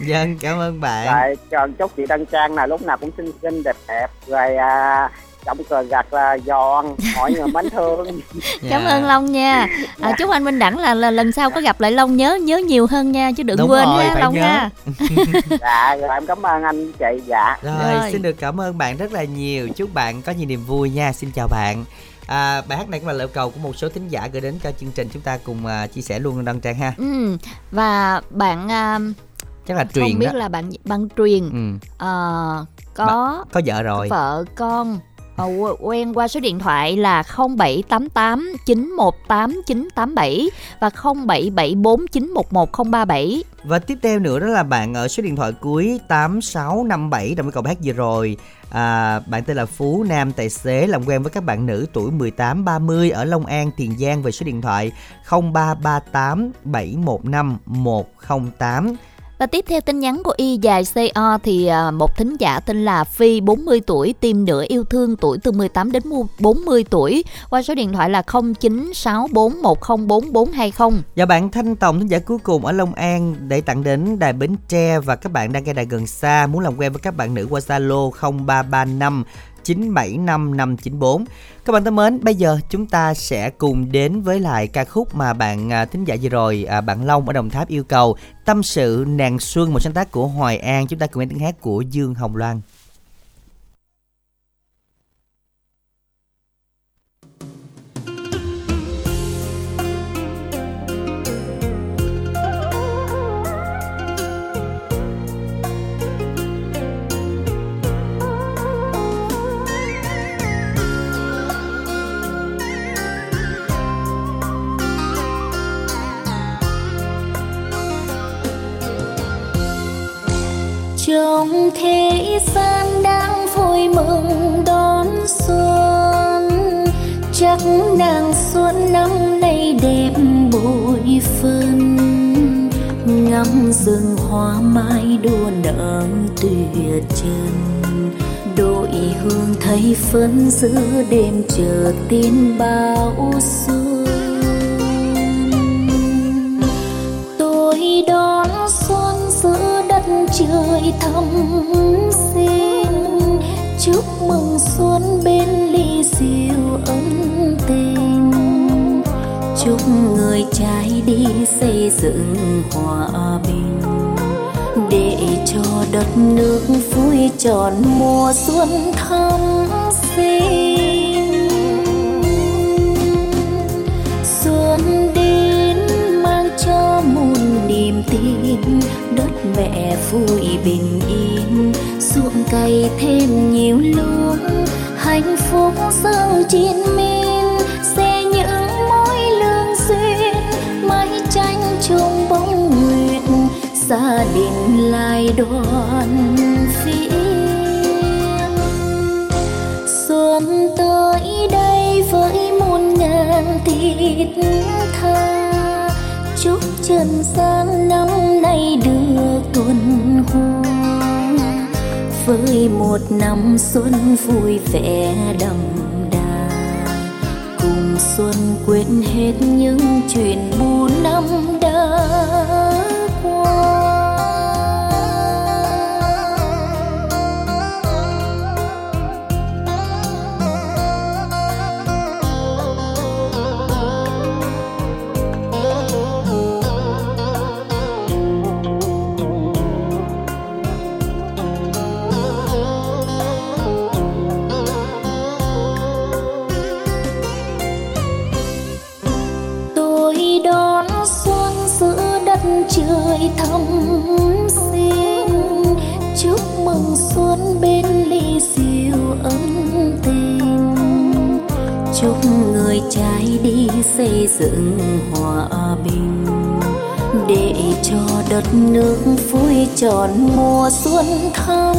Speaker 1: Dân cảm ơn bạn.
Speaker 14: Rồi còn chúc chị Đăng Trang là lúc nào cũng xinh xinh đẹp đẹp. Rồi à, trong cờ gạt là giòn mọi người mến thương
Speaker 2: cảm
Speaker 1: Dạ.
Speaker 2: ơn Long nha à, chúc anh Minh Đẳng là, là lần sau có gặp lại Long nhớ nhớ nhiều hơn nha chứ đừng
Speaker 1: Đúng
Speaker 2: quên
Speaker 1: rồi,
Speaker 2: ha
Speaker 1: phải
Speaker 2: Long
Speaker 1: nhớ.
Speaker 2: nha
Speaker 14: dạ rồi em cảm ơn anh chị dạ
Speaker 1: Rồi,
Speaker 2: Rồi.
Speaker 1: xin được cảm ơn bạn rất là nhiều. Chúc bạn có nhiều niềm vui nha. Xin chào bạn. À, bài hát này cũng là lời cầu của một số thính giả gửi đến cho chương trình chúng ta cùng à, chia sẻ luôn đăng trang ha.
Speaker 2: ừ. và bạn à,
Speaker 1: Chắc là
Speaker 2: không
Speaker 1: truyền
Speaker 2: biết
Speaker 1: đó.
Speaker 2: là bạn bạn truyền
Speaker 1: Ừ,
Speaker 2: ờ, có
Speaker 1: có vợ rồi.
Speaker 2: vợ con ờ, quen qua số điện thoại là 0788 918 987 và 0774 911 037.
Speaker 1: Và tiếp theo nữa đó là bạn ở số điện thoại cuối 8657 đồng với cậu bác vừa rồi. À, bạn tên là Phú Nam tài xế làm quen với các bạn nữ tuổi 18 30 ở Long An Tiền Giang về số điện thoại 0338 715 108.
Speaker 2: Và tiếp theo tin nhắn của Y dài CO thì à, một thính giả tên là Phi 40 tuổi, tìm nửa yêu thương tuổi từ 18 đến 40 tuổi, qua số điện thoại là 0964104420.
Speaker 1: Và dạ bạn Thanh Tòng, thính giả cuối cùng ở Long An để tặng đến Đài Bến Tre và các bạn đang nghe đài gần xa muốn làm quen với các bạn nữ qua Zalo 0335 975 594. Các bạn thân mến, bây giờ chúng ta sẽ cùng đến với lại ca khúc mà bạn à, thính giả vừa rồi à, bạn Long ở Đồng Tháp yêu cầu Tâm sự nàng xuân một sáng tác của Hoài An chúng ta cùng nghe tiếng hát của Dương Hồng Loan.
Speaker 9: Trong thế gian đang vui mừng đón xuân. Chắc nàng xuân năm nay đẹp bội phân ngắm rừng hoa mai đua nở tuyệt trần đội hương thấy phấn giữa đêm chờ tin báo xuân. Trời xin, chúc mừng xuân bên ly rượu ân tình. Chúc người trai đi xây dựng hòa bình, để cho đất nước vui tròn mùa xuân thắm xinh xuân đến mang cho muôn niềm tin đất mẹ vui bình yên. Ruộng cày thêm nhiều lúa, hạnh phúc dâng trên miên sẽ những mối lương duyên mái tranh trong bóng nguyệt gia đình lại đoàn viên xuân tới đây với muôn ngàn thiết tha trần gian năm nay được tuần hoa. Với một năm xuân vui vẻ đậm đà, cùng xuân quên hết những chuyện buồn năm đã thăm xin. Chúc mừng xuân bên ly rượu ấm tình. Chúc người trai đi xây dựng hòa bình. Để cho đất nước vui tròn mùa xuân thắm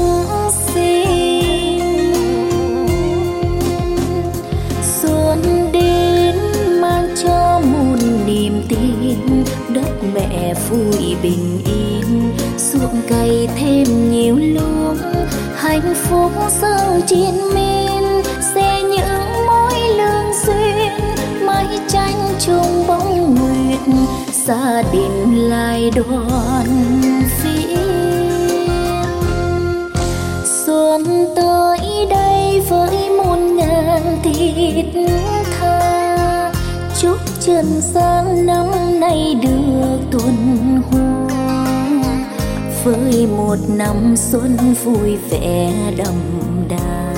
Speaker 9: mẹ vui bình yên. Ruộng cày thêm nhiều luống, hạnh phúc dâng trên miên sẽ những mối lương duyên, mãi tranh chung bóng nguyện. Gia đình lại đoàn viên xuân tới đây với muôn ngàn thịt tha. Chúc trần gian năm nay được với một năm xuân vui vẻ đậm đà.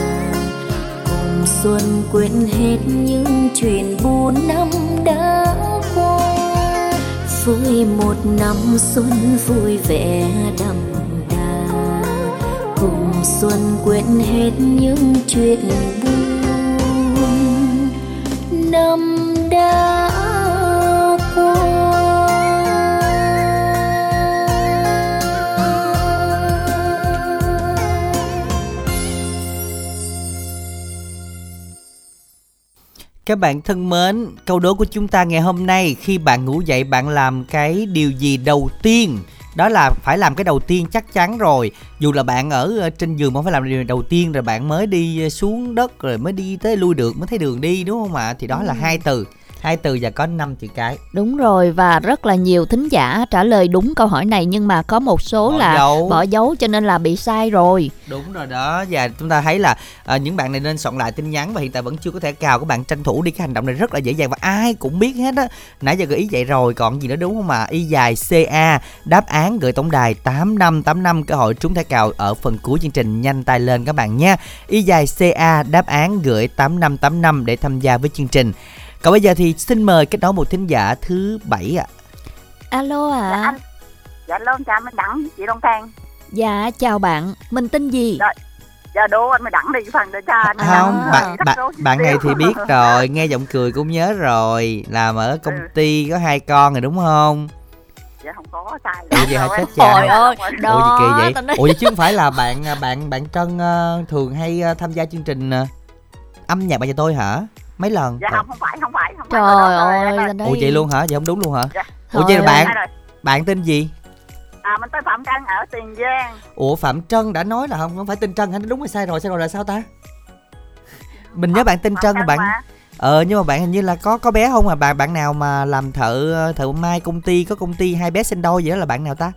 Speaker 9: Cùng xuân quên hết những chuyện buồn năm đã qua. Với một năm xuân vui vẻ đậm đà. Cùng xuân quên hết những chuyện buồn năm đã qua.
Speaker 1: Các bạn thân mến, câu đố của chúng ta ngày hôm nay khi bạn ngủ dậy bạn làm cái điều gì đầu tiên? Đó là phải làm cái đầu tiên chắc chắn rồi. Dù là bạn ở ờ, trên giường mà phải làm điều đầu tiên rồi bạn mới đi ờ, xuống đất rồi mới đi tới lui được mới thấy đường đi đúng không ạ? Thì đó là
Speaker 2: Ừ.
Speaker 1: hai từ. Hai từ và có năm chữ cái.
Speaker 2: Đúng rồi và rất là nhiều thính giả trả lời đúng câu hỏi này nhưng mà có một số
Speaker 1: Bỏ
Speaker 2: là
Speaker 1: dấu.
Speaker 2: bỏ dấu cho nên là bị sai rồi.
Speaker 1: Đúng rồi đó và chúng ta thấy là à, những bạn này nên soạn lại tin nhắn và hiện tại vẫn chưa có thể cào các bạn tranh thủ đi cái hành động này rất là dễ dàng và ai cũng biết hết á nãy giờ gợi ý vậy rồi còn gì nữa đúng không ạ y dài ca đáp án gửi tổng đài tám năm tám năm cơ hội trúng thẻ cào ở phần cuối chương trình nhanh tay lên các bạn nha y dài ca đáp án gửi tám năm tám năm để tham gia với chương trình còn bây giờ thì xin mời kết nối một thính giả thứ bảy ạ
Speaker 2: Alo ạ.
Speaker 16: Dạ, anh. Dạ lâu chào anh Đặng, chị Đông Thang.
Speaker 2: Dạ chào bạn, mình tên gì?
Speaker 16: Dạ, dạ đố anh mới Đặng đi phần để cho anh.
Speaker 1: không
Speaker 16: Đặng,
Speaker 1: bạn bạn bạn này thì biết rồi nghe giọng cười cũng nhớ rồi làm ở công
Speaker 16: Ừ.
Speaker 1: ty có hai con rồi đúng không
Speaker 16: Dạ không có sai.
Speaker 1: Ủa vậy hả
Speaker 16: Đâu,
Speaker 1: chết
Speaker 16: em.
Speaker 1: cha
Speaker 2: Trời ơi,
Speaker 1: Ủa gì
Speaker 2: đó,
Speaker 1: kỳ vậy
Speaker 2: nói-
Speaker 1: Ủa vậy chứ không phải là bạn bạn bạn Trân ờ, thường hay ờ, tham gia chương trình ờ, âm nhạc bạn nhà tôi hả mấy lần?
Speaker 16: Dạ không, không phải, không phải. Không phải.
Speaker 2: Trời ơi,
Speaker 1: Ủa vậy luôn hả? Vậy không đúng luôn hả?
Speaker 16: Dạ.
Speaker 1: Ủa vậy là bạn
Speaker 16: rồi.
Speaker 1: bạn tên gì?
Speaker 16: À, mình tới Phạm Trân ở Tiền Giang.
Speaker 1: Ủa Phạm Trân đã nói là không không phải tên Trân hả? Đúng hay sai rồi sai rồi là sao ta? Mình nhớ bạn tên
Speaker 16: Phạm
Speaker 1: Trân
Speaker 16: Trân
Speaker 1: bạn
Speaker 16: mà.
Speaker 1: ờ nhưng mà bạn hình như là có có bé không à? Bạn bạn nào mà làm thợ thợ mai công ty có công ty hai bé sinh đôi vậy đó là bạn nào ta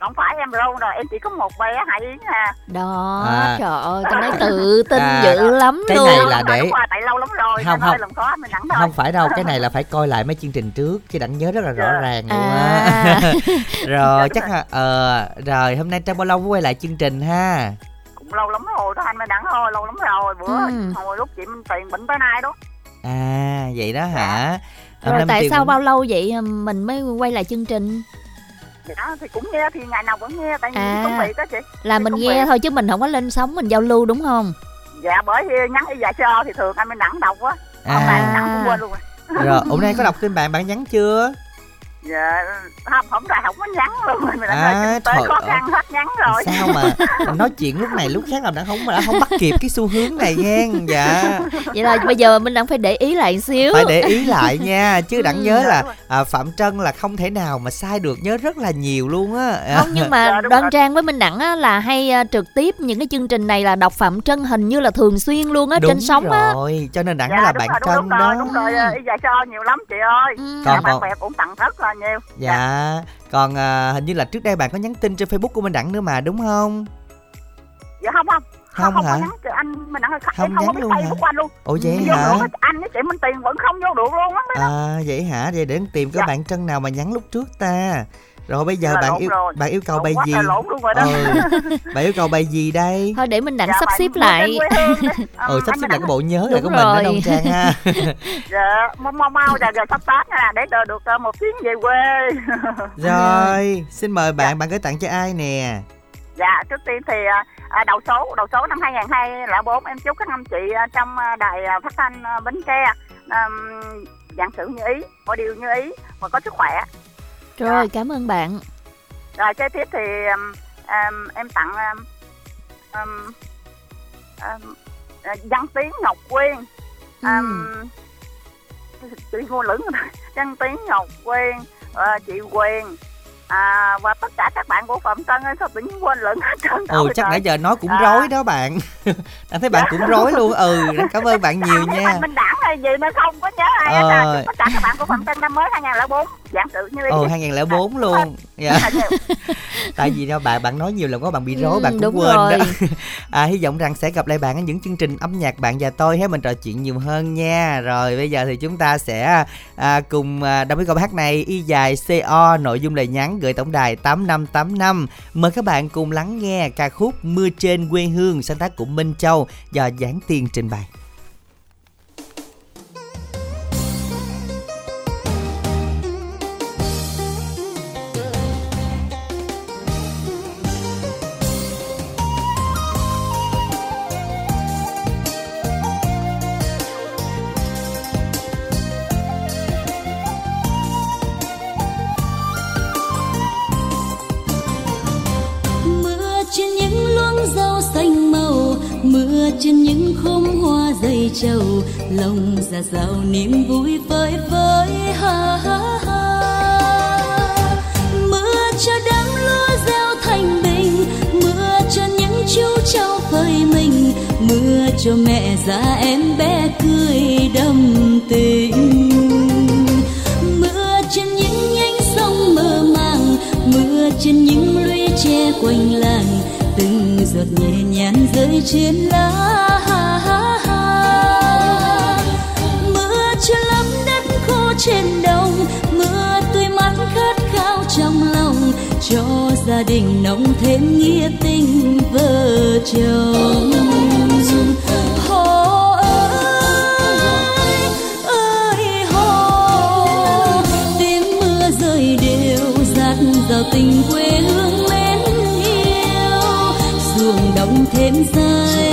Speaker 16: Không phải em râu rồi, em chỉ có một bé Hải Yến à.
Speaker 2: Đó,
Speaker 1: À.
Speaker 2: trời ơi, tao nói tự tin
Speaker 1: À,
Speaker 2: dữ lắm
Speaker 1: cái
Speaker 2: luôn.
Speaker 1: này là để
Speaker 16: Đúng rồi, tại lâu lắm rồi.
Speaker 1: Không, không.
Speaker 16: làm khó mình thôi.
Speaker 1: không phải đâu cái này là phải coi lại mấy chương trình trước chứ đặng nhớ rất là rõ
Speaker 16: Dạ.
Speaker 1: ràng luôn
Speaker 2: À.
Speaker 1: á rồi
Speaker 16: Dạ,
Speaker 1: chắc là ờ rồi hôm nay trong bao lâu mới quay lại chương trình ha
Speaker 16: Cũng lâu lắm rồi, đó anh mới Đặng thôi, lâu lắm rồi. Bữa
Speaker 2: Ừ.
Speaker 16: hồi lúc chị Minh Tiền bệnh tới nay đó.
Speaker 1: à vậy đó hả Hôm
Speaker 2: Rồi tại sao
Speaker 1: cũng-
Speaker 2: bao lâu vậy mình mới quay lại chương trình?
Speaker 16: Dạ, thì cũng nghe, thì ngày nào vẫn nghe, tại vì
Speaker 2: À.
Speaker 16: công việc đó chị.
Speaker 2: Là
Speaker 16: Thì
Speaker 2: mình nghe
Speaker 16: việc.
Speaker 2: thôi chứ mình không có lên sóng mình giao lưu đúng không?
Speaker 16: Dạ, bởi vì nhắn y dạ cho thì thường anh mới Đặng đọc á. Hôm nay
Speaker 1: à
Speaker 16: Đặng cũng quên luôn rồi.
Speaker 1: rồi hôm nay có đọc tin bạn bạn nhắn chưa
Speaker 16: dạ không không rồi không có nhắn luôn. Rồi mình đã
Speaker 1: À,
Speaker 16: tới
Speaker 1: trời
Speaker 16: khó khăn hết nhắn rồi.
Speaker 1: Sao mà nói chuyện lúc này lúc khác là đã không đã không bắt kịp cái xu hướng này nha. Dạ.
Speaker 2: Vậy là bây giờ mình đang phải để ý lại xíu.
Speaker 1: Phải để ý lại nha chứ đặng
Speaker 2: Ừ,
Speaker 1: nhớ là
Speaker 16: rồi.
Speaker 1: à, phạm trân là không thể nào mà sai được nhớ rất là nhiều luôn á.
Speaker 2: Không nhưng mà
Speaker 16: Dạ,
Speaker 2: đoan
Speaker 16: rồi.
Speaker 2: trang với minh đẳng á, là hay à, trực tiếp những cái chương trình này là đọc phạm trân hình như là thường xuyên luôn á trên sóng á.
Speaker 1: rồi cho nên đặng
Speaker 16: dạ
Speaker 1: nói là
Speaker 16: đúng
Speaker 1: bạn
Speaker 16: rồi,
Speaker 1: trân
Speaker 16: đúng
Speaker 1: đó
Speaker 16: rồi đúng rồi y dạ cho nhiều lắm chị ơi.
Speaker 2: Ừ.
Speaker 1: Còn-
Speaker 16: bạn bè cũng tặng rất nhiều.
Speaker 1: Dạ. Còn à, hình như là trước đây bạn có nhắn tin trên facebook của minh đẳng nữa mà đúng không?
Speaker 16: Dạ không không.
Speaker 1: Không
Speaker 16: không
Speaker 1: hả?
Speaker 16: có nhắn anh mình đang
Speaker 1: Không
Speaker 16: không
Speaker 1: nhắn luôn hả?
Speaker 16: của anh luôn.
Speaker 1: Ồ vậy
Speaker 16: vô
Speaker 1: hả?
Speaker 16: được anh với chị Minh Tiền vẫn không vô được luôn á.
Speaker 1: À vậy hả? Vậy để tìm cái
Speaker 16: Dạ.
Speaker 1: bạn trân nào mà nhắn lúc trước ta rồi bây giờ
Speaker 16: Là
Speaker 1: bạn yêu
Speaker 16: rồi.
Speaker 1: bạn yêu cầu
Speaker 16: Lộn
Speaker 1: bài gì?
Speaker 16: lộn luôn rồi đó.
Speaker 1: ừ. bạn yêu cầu bài gì đây?
Speaker 2: Thôi để minh đẳng
Speaker 16: Dạ,
Speaker 2: sắp xếp lại.
Speaker 1: ừ
Speaker 16: Ừm,
Speaker 1: sắp xếp lại cái bộ nhớ
Speaker 2: Đúng
Speaker 1: này của mình đó
Speaker 2: rồi.
Speaker 1: đông trang ha.
Speaker 16: Dạ mau mau mau giờ giờ sắp tết nha để đợi được ờ, một chuyến về quê.
Speaker 1: Rồi xin mời bạn bạn gửi tặng cho ai nè?
Speaker 16: Dạ trước tiên thì à, đầu số đầu số năm 2004 em chúc các anh chị trong đài phát thanh Bến Tre um, dạng sự như ý mọi điều như ý và có sức khỏe
Speaker 2: rồi cảm ơn bạn
Speaker 16: rồi kế tiếp thì um, um, em tặng um, um, um, à, văn tiến ngọc quyên um, chị ngôn lửng rồi. văn tiến ngọc quyên ờ, chị quyền à, và tất cả các bạn của phạm tân ơi sao tự nhiên quên lửng hết trơn
Speaker 1: ừ
Speaker 16: rồi
Speaker 1: chắc
Speaker 16: trời.
Speaker 1: nãy giờ nói cũng
Speaker 16: À.
Speaker 1: rối đó bạn anh thấy bạn cũng rối luôn ừ cảm ơn bạn nhiều nha
Speaker 16: Mình đảng là gì mà không có nhớ ai hết
Speaker 1: Ờ.
Speaker 16: à. Tất cả các bạn của Phạm Tân năm mới 2004 dạng sự như ý.
Speaker 1: ừ 2004 luôn. Dạ. Tại vì đâu bạn bạn nói nhiều lần quá bạn bị rối
Speaker 2: Ừ,
Speaker 1: bạn cũng
Speaker 2: đúng
Speaker 1: quên
Speaker 2: rồi.
Speaker 1: đó à hy vọng rằng sẽ gặp lại bạn ở những chương trình âm nhạc bạn và tôi ให้ mình trò chuyện nhiều hơn nha. Rồi bây giờ thì chúng ta sẽ à, cùng à, đọc cái câu hát này. Y dài co nội dung lời nhắn gửi tổng đài 8585 mời các bạn cùng lắng nghe ca khúc mưa trên quê hương sáng tác của Minh Châu do Giảng Tiên trình bày
Speaker 9: châu trầu lòng già giàu niềm vui vơi vơi, ha ha ha. Mưa cho đám lúa gieo thành bình, mưa cho những chú trâu phơi mình, mưa cho mẹ già em bé cười đầm tình. Mưa trên những nhánh sông mơ màng, mưa trên những lũy tre quanh làng, từng giọt nhẹ nhàng rơi trên lá trên đông mưa tươi mắt khát khao trong lòng cho gia đình nồng thêm nghĩa tình vợ chồng Hồ ơi, ơi hồ, tiếng mưa rơi đều dạt dào tình quê hương mến yêu ruộng đồng thêm dài.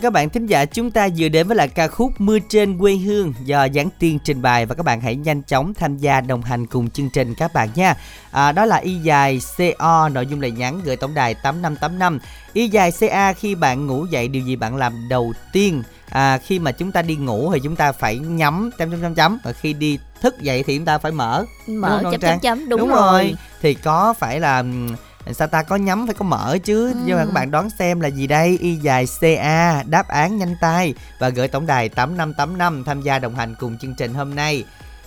Speaker 1: Các bạn thính giả chúng ta vừa đến với lại ca khúc Mưa trên quê hương do Giáng Tiên trình bày và các bạn hãy nhanh chóng tham gia đồng hành cùng chương trình các bạn nha. À, đó là y dài CO nội dung lời nhắn gửi tổng đài 8585. Y dài CA khi bạn ngủ dậy điều gì bạn làm đầu tiên? À, khi mà chúng ta đi ngủ thì chúng ta phải nhắm chấm chấm chấm chấm và khi đi thức dậy thì chúng ta phải mở
Speaker 2: Mở
Speaker 1: Đúng
Speaker 2: chấm chấm chấm, đúng
Speaker 1: rồi.
Speaker 2: rồi.
Speaker 1: thì có phải là sao ta có nhắm phải có mở chứ? Nhưng mà các bạn đoán xem là gì đây? Y dài ca đáp án nhanh tay. Và gửi tổng đài 8585 tham gia đồng hành cùng chương trình hôm nay.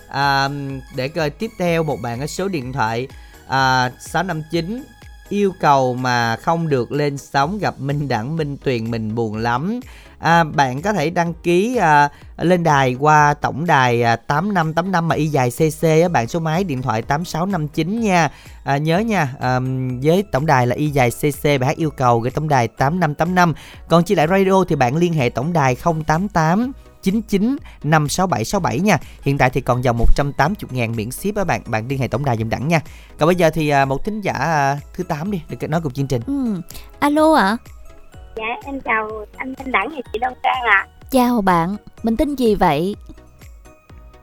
Speaker 1: À, để coi tiếp theo một bạn ở số điện thoại à, 659 yêu cầu mà không được lên sóng gặp Minh Đẳng Minh Tuyền mình buồn lắm à, bạn có thể đăng ký à, lên đài qua tổng đài à, 8585 mà y dài CC á bạn số máy điện thoại 8659 nha à, nhớ nha à, với tổng đài là y dài CC bài hát yêu cầu gửi tổng đài 8585 còn chia lại radio thì bạn liên hệ tổng đài 088 99 56767 nha Hiện tại thì còn dòng 180 ngàn miễn ship á bạn Bạn liên hệ tổng đài dùm đẳng nha Còn bây giờ thì à, một thính giả à, thứ 8 đi Được nói cùng chương trình
Speaker 2: Ừ. Alo ạ. À?
Speaker 17: Dạ em chào anh Thanh Đẳng và chị Đông Trang ạ.
Speaker 2: Chào bạn, mình tên gì vậy?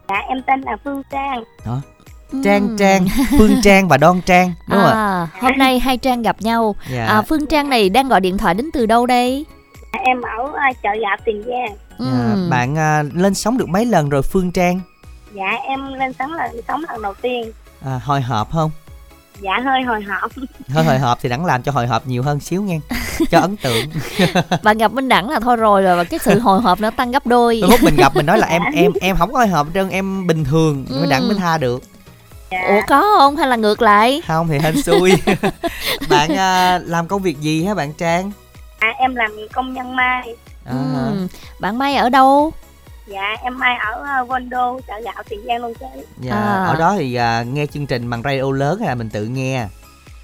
Speaker 17: Dạ em tên là Phương Trang.
Speaker 1: Đó. Trang Trang, Phương Trang và Đoan Trang đúng không ạ?
Speaker 2: À, hôm nay hai Trang gặp nhau.
Speaker 1: Dạ.
Speaker 2: À, Phương Trang này đang gọi điện thoại đến từ đâu đây?
Speaker 17: Dạ, Em ở à, chợ gạo Tiền Giang.
Speaker 1: À, bạn à, lên sóng được mấy lần rồi Phương Trang?
Speaker 17: Dạ em lên sóng lần sống lần đầu tiên.
Speaker 1: À, hồi hộp không?
Speaker 17: Dạ hơi hồi hộp.
Speaker 1: Hơi hồi hộp thì đẳng làm cho hồi hộp nhiều hơn xíu nghe Cho ấn tượng
Speaker 2: Bạn gặp Minh Đẳng là thôi rồi rồi và cái sự hồi hộp nó tăng gấp đôi.
Speaker 1: Lúc mình gặp mình nói là em em em không có hồi hộp trơn em bình thường mới đẳng mới tha được
Speaker 2: Ủa có không hay là ngược lại?
Speaker 1: không thì hên xui bạn à, làm công việc gì hả bạn trang
Speaker 17: Dạ em làm công nhân mai.
Speaker 1: à,
Speaker 2: Ừ. Bạn Mai ở đâu?
Speaker 17: Dạ em mai ở à, Vondo chợ gạo Tiền Giang luôn chứ.
Speaker 1: dạ,
Speaker 2: À.
Speaker 1: ở đó thì à, nghe chương trình bằng radio lớn hay là mình tự nghe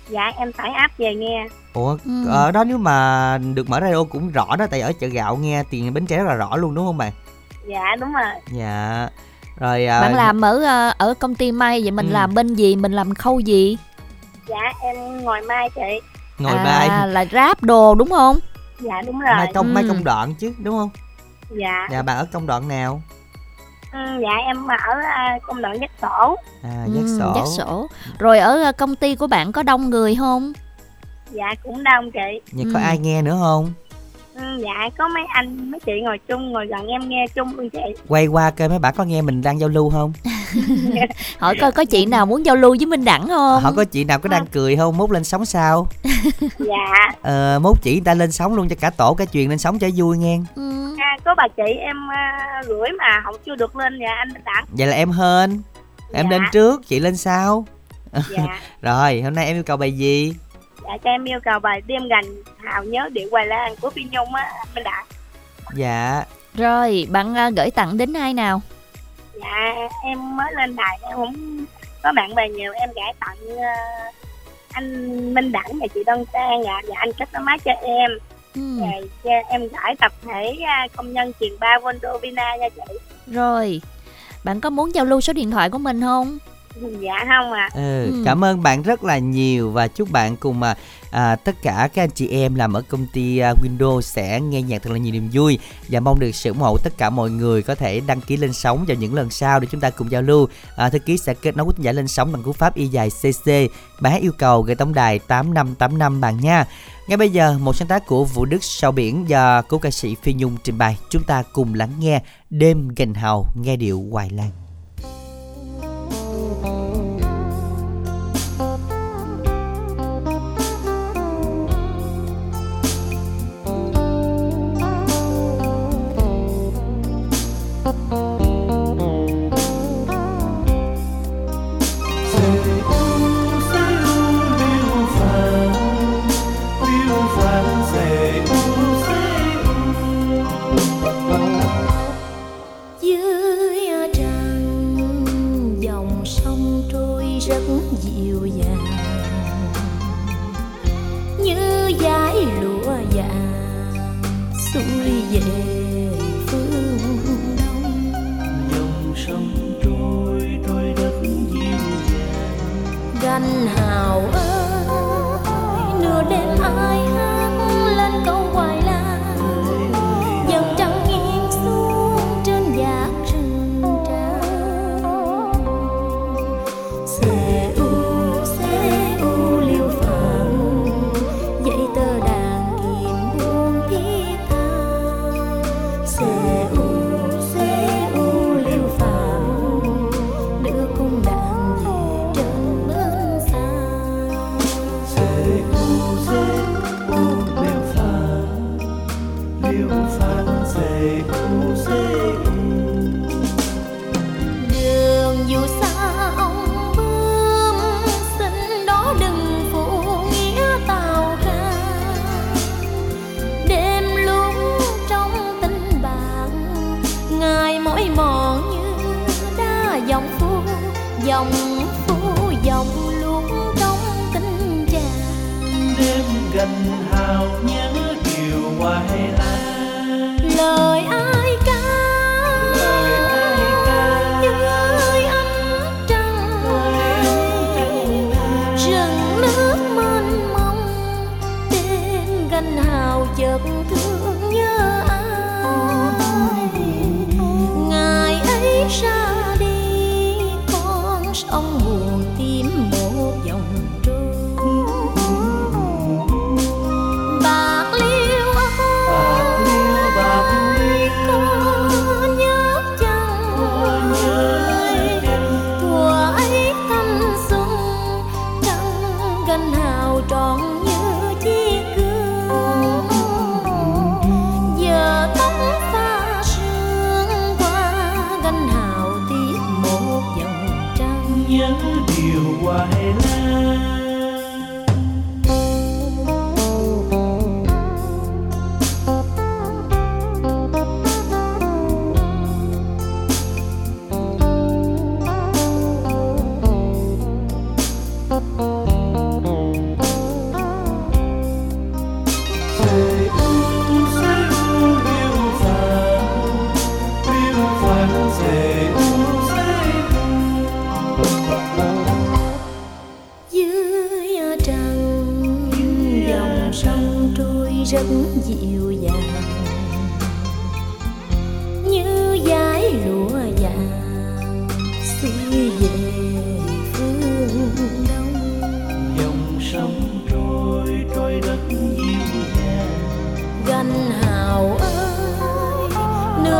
Speaker 17: Dạ em tải app về nghe.
Speaker 1: ủa
Speaker 2: Ừ.
Speaker 1: ở đó nếu mà được mở radio cũng rõ đó tại ở chợ gạo nghe tiền bến tre rất là rõ luôn đúng không bạn
Speaker 17: Dạ đúng rồi.
Speaker 1: dạ rồi à,
Speaker 2: Bạn làm ở ờ, ở công ty Mai vậy mình
Speaker 1: Ừ.
Speaker 2: làm bên gì? Mình làm khâu gì?
Speaker 17: Dạ em ngồi mai chị.
Speaker 1: ngồi
Speaker 2: à,
Speaker 1: mai
Speaker 2: là ráp đồ đúng không?
Speaker 17: Dạ đúng rồi.
Speaker 1: mai công mai
Speaker 2: Ừ.
Speaker 1: công đoạn chứ đúng không
Speaker 17: Dạ.
Speaker 1: dạ bạn ở công đoạn nào
Speaker 17: Ừ, dạ em ở à, công đoạn dắt sổ.
Speaker 1: à giác
Speaker 2: Ừ,
Speaker 1: sổ
Speaker 2: Dắt sổ. Rồi ở ờ, công ty của bạn có đông người không?
Speaker 17: Dạ cũng đông chị.
Speaker 1: Vậy có
Speaker 2: Ừ.
Speaker 1: ai nghe nữa không
Speaker 17: Ừ, dạ có mấy anh mấy chị ngồi chung ngồi gần em nghe chung luôn chị.
Speaker 1: quay qua coi mấy bạn có nghe mình đang giao lưu không
Speaker 2: Hỏi coi có chị nào muốn giao lưu với Minh Đẳng không?
Speaker 1: họ có chị nào có đang cười không mốt lên sóng sao
Speaker 17: Dạ.
Speaker 1: ờ mốt chỉ người ta lên sóng luôn cho cả tổ cả truyền lên sóng cho vui nghe
Speaker 2: Ừ.
Speaker 17: À, có bà chị em à, gửi mà không chưa được lên dạ anh Đặng.
Speaker 1: vậy là em hên em
Speaker 17: Dạ.
Speaker 1: lên trước chị lên sau
Speaker 17: Dạ.
Speaker 1: rồi hôm nay em yêu cầu bài gì
Speaker 17: dạ cho em yêu cầu bài đêm gành hào nhớ điệu hoài lan của phi nhung á Minh Đặng.
Speaker 1: dạ
Speaker 2: Rồi, bạn ờ, gửi tặng đến ai nào?
Speaker 5: Dạ em mới lên đài em cũng có bạn bè nhiều em gửi tặng ờ, anh Minh Đẳng và chị Đơn Trang dạ và anh kết nối máy cho em
Speaker 2: Ừ.
Speaker 5: Rồi cho em gửi tập thể à, công nhân truyền ba Vondo Vina nha chị
Speaker 2: Rồi, bạn có muốn giao lưu số điện thoại của mình không?
Speaker 5: Dạ không ạ
Speaker 1: Ừ,
Speaker 2: Ừ.
Speaker 1: cảm ơn bạn rất là nhiều và chúc bạn cùng à, à, tất cả các anh chị em làm ở công ty à, Windows sẽ nghe nhạc thật là nhiều niềm vui và mong được sự ủng hộ tất cả mọi người có thể đăng ký lên sóng vào những lần sau để chúng ta cùng giao lưu. À, thư ký sẽ kết nối quý giả lên sóng bằng cú pháp y dài CC. Bài hát yêu cầu gửi tổng đài 8585 bạn nha. Ngay bây giờ một sáng tác của Vũ Đức Sao Biển do cố ca sĩ Phi Nhung trình bày. Chúng ta cùng lắng nghe đêm gành hào nghe điệu
Speaker 4: hoài lan.
Speaker 9: oh rất dịu dàng như dải lụa vàng xuôi về phương đông.
Speaker 4: Dòng sông trôi trôi rất dịu dàng.
Speaker 9: Gành hào ơi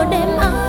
Speaker 9: đêm ấm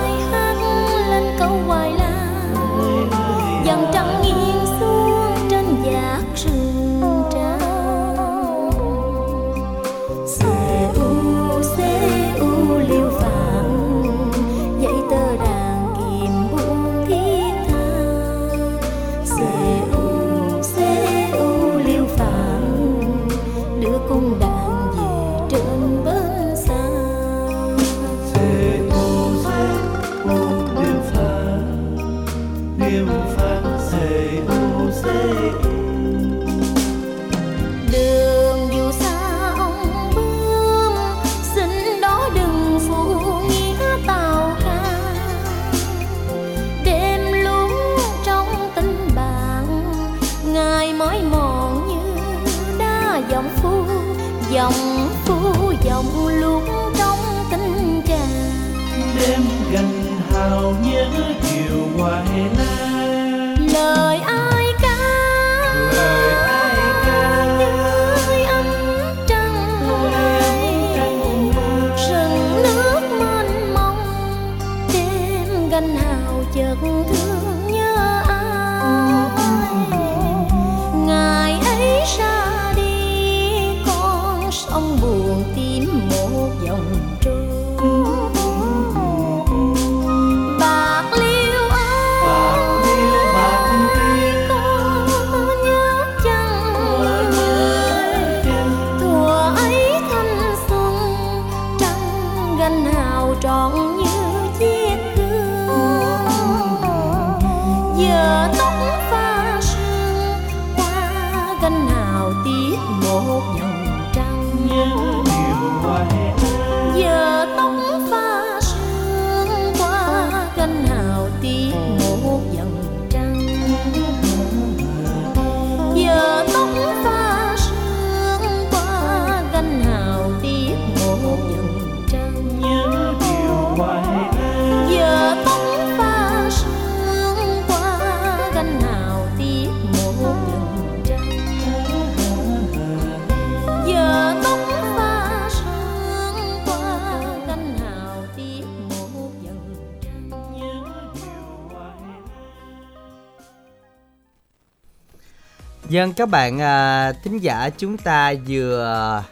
Speaker 1: Dân các bạn à, thính giả chúng ta vừa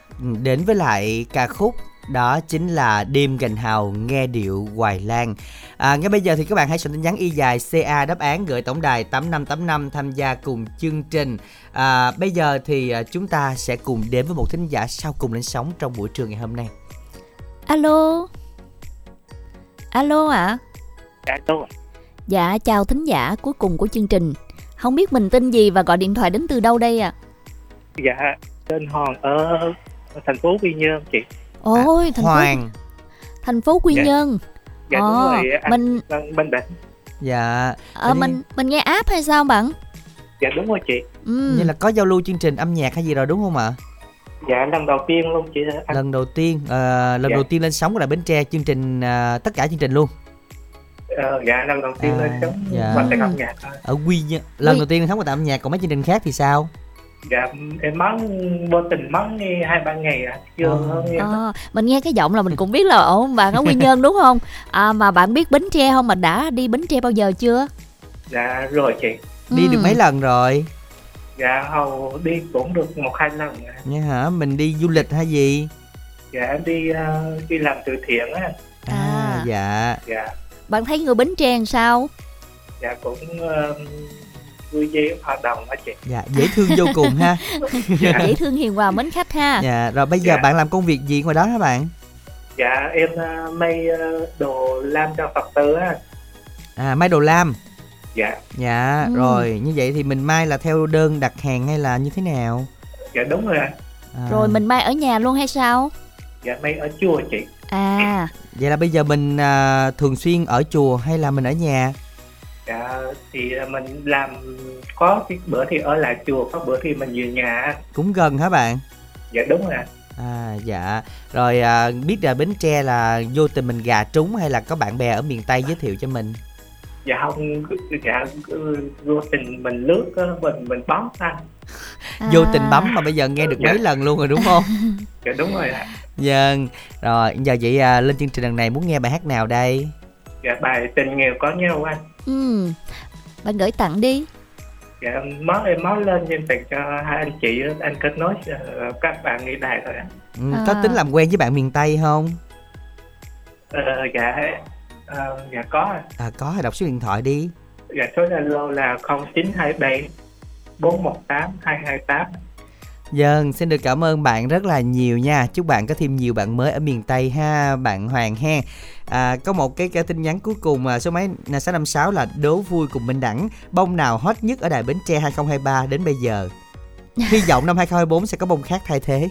Speaker 1: đến với lại ca khúc đó chính là đêm gành hào nghe điệu hoài lan. À, ngay bây giờ thì các bạn hãy soạn tin nhắn y dài ca đáp án gửi tổng đài 8585 tham gia cùng chương trình. À, bây giờ thì à, chúng ta sẽ cùng đến với một thính giả sau cùng lên sóng trong buổi trưa ngày hôm nay.
Speaker 2: Alo. Alo ạ.
Speaker 3: Dạ tôi
Speaker 2: dạ chào thính giả cuối cùng của chương trình không biết mình tên gì và gọi điện thoại đến từ đâu đây ạ?
Speaker 3: Dạ tên Hoàng ở thành phố Quy Nhơn chị.
Speaker 2: Ôi thành phố
Speaker 1: Hoàng.
Speaker 2: Thành phố quy
Speaker 3: Dạ.
Speaker 2: nhơn.
Speaker 3: Dạ đúng
Speaker 2: Ờ,
Speaker 3: rồi anh
Speaker 2: mình
Speaker 3: đang bên định
Speaker 1: dạ
Speaker 2: ờ, mình mình nghe app hay sao bạn?
Speaker 3: Dạ đúng rồi chị.
Speaker 2: Ừ.
Speaker 1: như là có giao lưu chương trình âm nhạc hay gì rồi đúng không ạ?
Speaker 3: Dạ lần đầu tiên luôn chị. Anh
Speaker 1: lần đầu tiên à, lần
Speaker 3: Dạ.
Speaker 1: đầu tiên lên sóng của đài bến tre chương trình à, tất cả chương trình luôn
Speaker 3: Ờ, Dạ lần đầu tiên
Speaker 1: À,
Speaker 3: lên sống
Speaker 1: dạ.
Speaker 3: qua tại âm nhạc thôi.
Speaker 1: Ở quy nhơn lần
Speaker 2: Quy-
Speaker 1: đầu tiên sóng của đài âm nhạc còn mấy chương trình khác thì sao?
Speaker 3: Dạ em mắng vô tình mắng nghe hai ba ngày à chưa nghe.
Speaker 2: Ờ, mình nghe cái giọng là mình cũng biết là ồ bạn ở quy nhơn đúng không? À, mà bạn biết bến tre không? Mà đã đi bến tre bao giờ chưa?
Speaker 3: Dạ rồi chị.
Speaker 1: Đi được
Speaker 2: Ừ.
Speaker 1: mấy lần rồi?
Speaker 3: Dạ hầu đi cũng được một hai lần à.
Speaker 1: nha hả? Mình đi du lịch hay gì?
Speaker 3: Dạ em đi ờ, đi làm từ thiện á.
Speaker 1: À, dạ.
Speaker 3: Dạ
Speaker 2: bạn thấy người bến tre làm sao?
Speaker 3: Dạ cũng uh, vui vẻ hoạt động á chị.
Speaker 1: Dạ dễ thương vô cùng ha.
Speaker 2: Dễ thương hiền hòa mến khách ha.
Speaker 1: Dạ rồi bây giờ
Speaker 3: Dạ.
Speaker 1: bạn làm công việc gì ngoài đó hả bạn?
Speaker 3: Dạ em ờ, may ờ, đồ lam cho phật tử á.
Speaker 1: À may đồ lam.
Speaker 3: Dạ.
Speaker 1: Dạ
Speaker 2: Ừ.
Speaker 1: rồi như vậy thì mình may là theo đơn đặt hàng hay là như thế nào?
Speaker 3: Dạ đúng rồi ạ.
Speaker 1: à,
Speaker 2: rồi mình may ở nhà luôn hay sao
Speaker 3: dạ may ở chùa chị.
Speaker 2: À.
Speaker 1: Vậy là bây giờ mình à, thường xuyên ở chùa hay là mình ở nhà?
Speaker 3: Dạ thì mình làm có cái bữa thì ở lại chùa có bữa thì mình về nhà.
Speaker 1: Cũng gần hả bạn?
Speaker 3: Dạ đúng rồi ạ.
Speaker 1: à dạ. Rồi à, biết là bến tre là vô tình mình gà trúng hay là có bạn bè ở miền tây giới thiệu cho mình
Speaker 3: dạ không dạ ừ, vô tình mình lướt á, mình mình bấm anh
Speaker 1: vô tình bấm mà bây giờ nghe được
Speaker 3: Dạ.
Speaker 1: mấy lần luôn rồi đúng không
Speaker 3: dạ đúng rồi ạ.
Speaker 1: Vâng, rồi giờ vậy à, lên chương trình lần này muốn nghe bài hát nào đây?
Speaker 3: dạ bài tình nghèo có nhau anh
Speaker 2: ừ bạn gửi tặng đi
Speaker 3: dạ mới em mới lên em tặng cho hai anh chị anh kết nối ờ, các bạn nghe đài thôi ạ
Speaker 1: Ừ, Có
Speaker 2: À.
Speaker 1: tính làm quen với bạn miền Tây không?
Speaker 3: Ờ, dạ ờ, dạ có ạ.
Speaker 1: À có, đọc số điện thoại đi.
Speaker 3: dạ số zalo là 0927 418 228
Speaker 1: Vâng, xin được cảm ơn bạn rất là nhiều nha. Chúc bạn có thêm nhiều bạn mới ở miền Tây ha, bạn Hoàng ha. À, có một cái, cái tin nhắn cuối cùng à, số máy là 656 là đố vui cùng Minh Đẳng. Bông nào hot nhất ở đài Bến Tre 2023 đến bây giờ? Hy vọng năm 2024 sẽ có bông khác thay thế.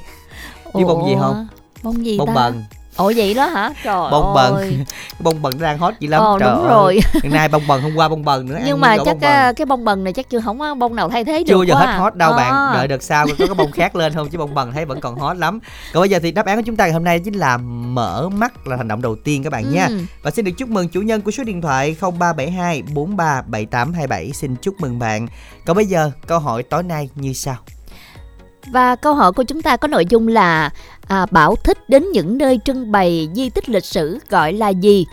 Speaker 1: Biết bông gì không?
Speaker 2: bông gì
Speaker 1: Bông
Speaker 2: ta
Speaker 1: bần.
Speaker 2: Ồ vậy đó hả trời
Speaker 1: bông bần
Speaker 2: ơi.
Speaker 1: cái bông bần đang hot dữ lắm
Speaker 2: Ồ,
Speaker 1: trời
Speaker 2: đúng
Speaker 1: ơi.
Speaker 2: rồi.
Speaker 1: Hiện nay bông bần hôm qua bông bần nữa
Speaker 2: nhưng mà chắc
Speaker 1: bông bần.
Speaker 2: cái, cái bông bần này chắc chưa không có bông nào thay thế được
Speaker 1: chưa giờ
Speaker 2: quá
Speaker 1: hết
Speaker 2: à.
Speaker 1: hot đâu bạn
Speaker 2: À.
Speaker 1: đợi đợt sau có cái bông khác lên không chứ bông bần thấy vẫn còn hot lắm còn bây giờ thì đáp án của chúng ta ngày hôm nay chính là mở mắt là hành động đầu tiên các bạn nha
Speaker 2: Ừ.
Speaker 1: và xin được chúc mừng chủ nhân của số điện thoại 0372 437827 xin chúc mừng bạn còn bây giờ câu hỏi tối nay như sau
Speaker 2: Và câu hỏi của chúng ta có nội dung là à, Bảo thích đến những nơi trưng bày di tích lịch sử gọi là gì?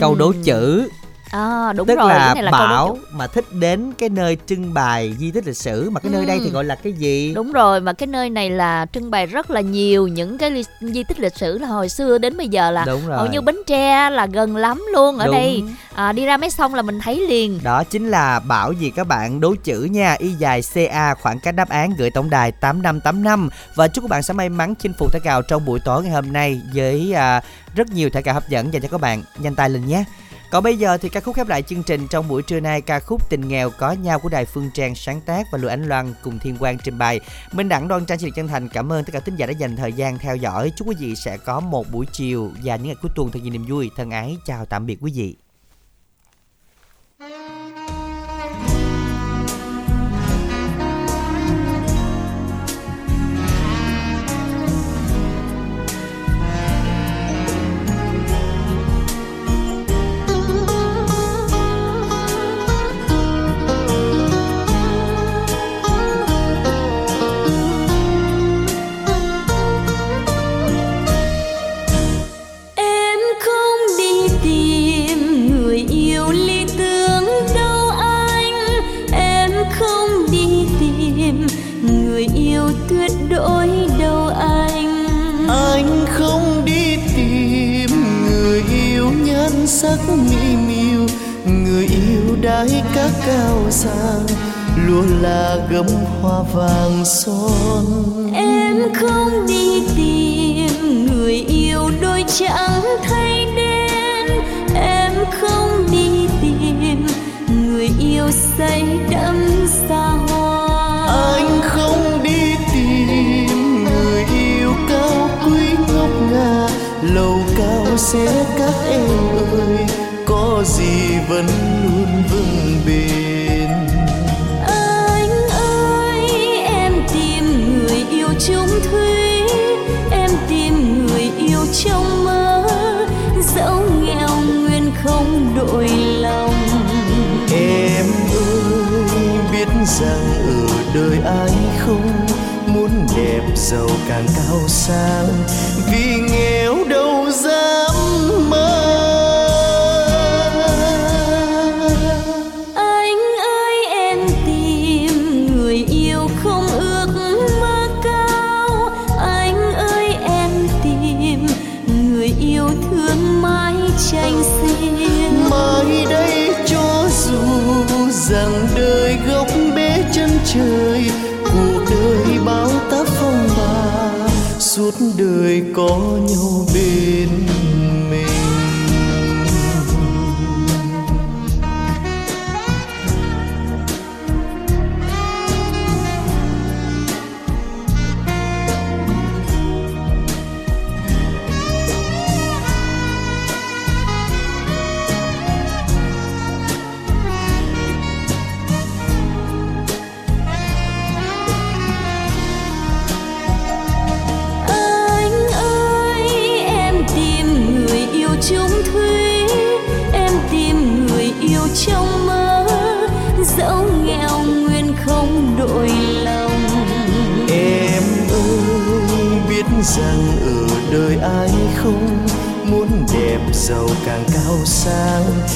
Speaker 1: Câu đố chữ
Speaker 2: À đúng
Speaker 1: tức
Speaker 2: rồi,
Speaker 1: là
Speaker 2: cái này là
Speaker 1: bảo mà thích đến cái nơi trưng bày di tích lịch sử mà cái nơi đây thì
Speaker 2: Ừ.
Speaker 1: gọi là cái gì
Speaker 2: Đúng rồi, mà cái nơi này là trưng bày rất là nhiều những cái di tích lịch sử là hồi xưa đến bây giờ là
Speaker 1: Đúng rồi.
Speaker 2: hầu như Bến Tre là gần lắm luôn ở
Speaker 1: Đúng.
Speaker 2: đây. À, đi ra mấy sông là mình thấy liền.
Speaker 1: Đó chính là bảo gì các bạn đố chữ nha Y dài CA khoảng cách đáp án gửi tổng đài 8585 Và chúc các bạn sẽ may mắn chinh phục thẻ cào trong buổi tối ngày hôm nay Với à, rất nhiều thẻ cào hấp dẫn dành cho các bạn Nhanh tay lên nhé còn bây giờ thì ca khúc khép lại chương trình trong buổi trưa nay ca khúc Tình nghèo có nhau của Đài Phương Trang sáng tác và Lụa Ánh Loan cùng Thiên Quang trình bày. Minh Đẳng, Đoan Trang xin chân thành cảm ơn tất cả thính giả đã dành thời gian theo dõi. Chúc quý vị sẽ có một buổi chiều và những ngày cuối tuần thật nhiều niềm vui. Thân ái, chào tạm biệt quý vị.
Speaker 4: Sắc mỹ miều người yêu đái các cao sang, lúa là gấm hoa vàng son.
Speaker 9: Em không đi tìm, người yêu đôi trắng thay đen. Em không đi tìm, người yêu say đắm xa
Speaker 4: cao sẽ các em ơi có gì vẫn luôn vững bền.
Speaker 9: Anh ơi em tìm người yêu chung thủy Em tìm người yêu trong mơ. Dẫu nghèo nguyên không đổi lòng.
Speaker 4: Em ơi biết rằng ở đời ai không muốn đẹp giàu càng cao sang. Vì nghèo đâu dám có giàu càng cao sang.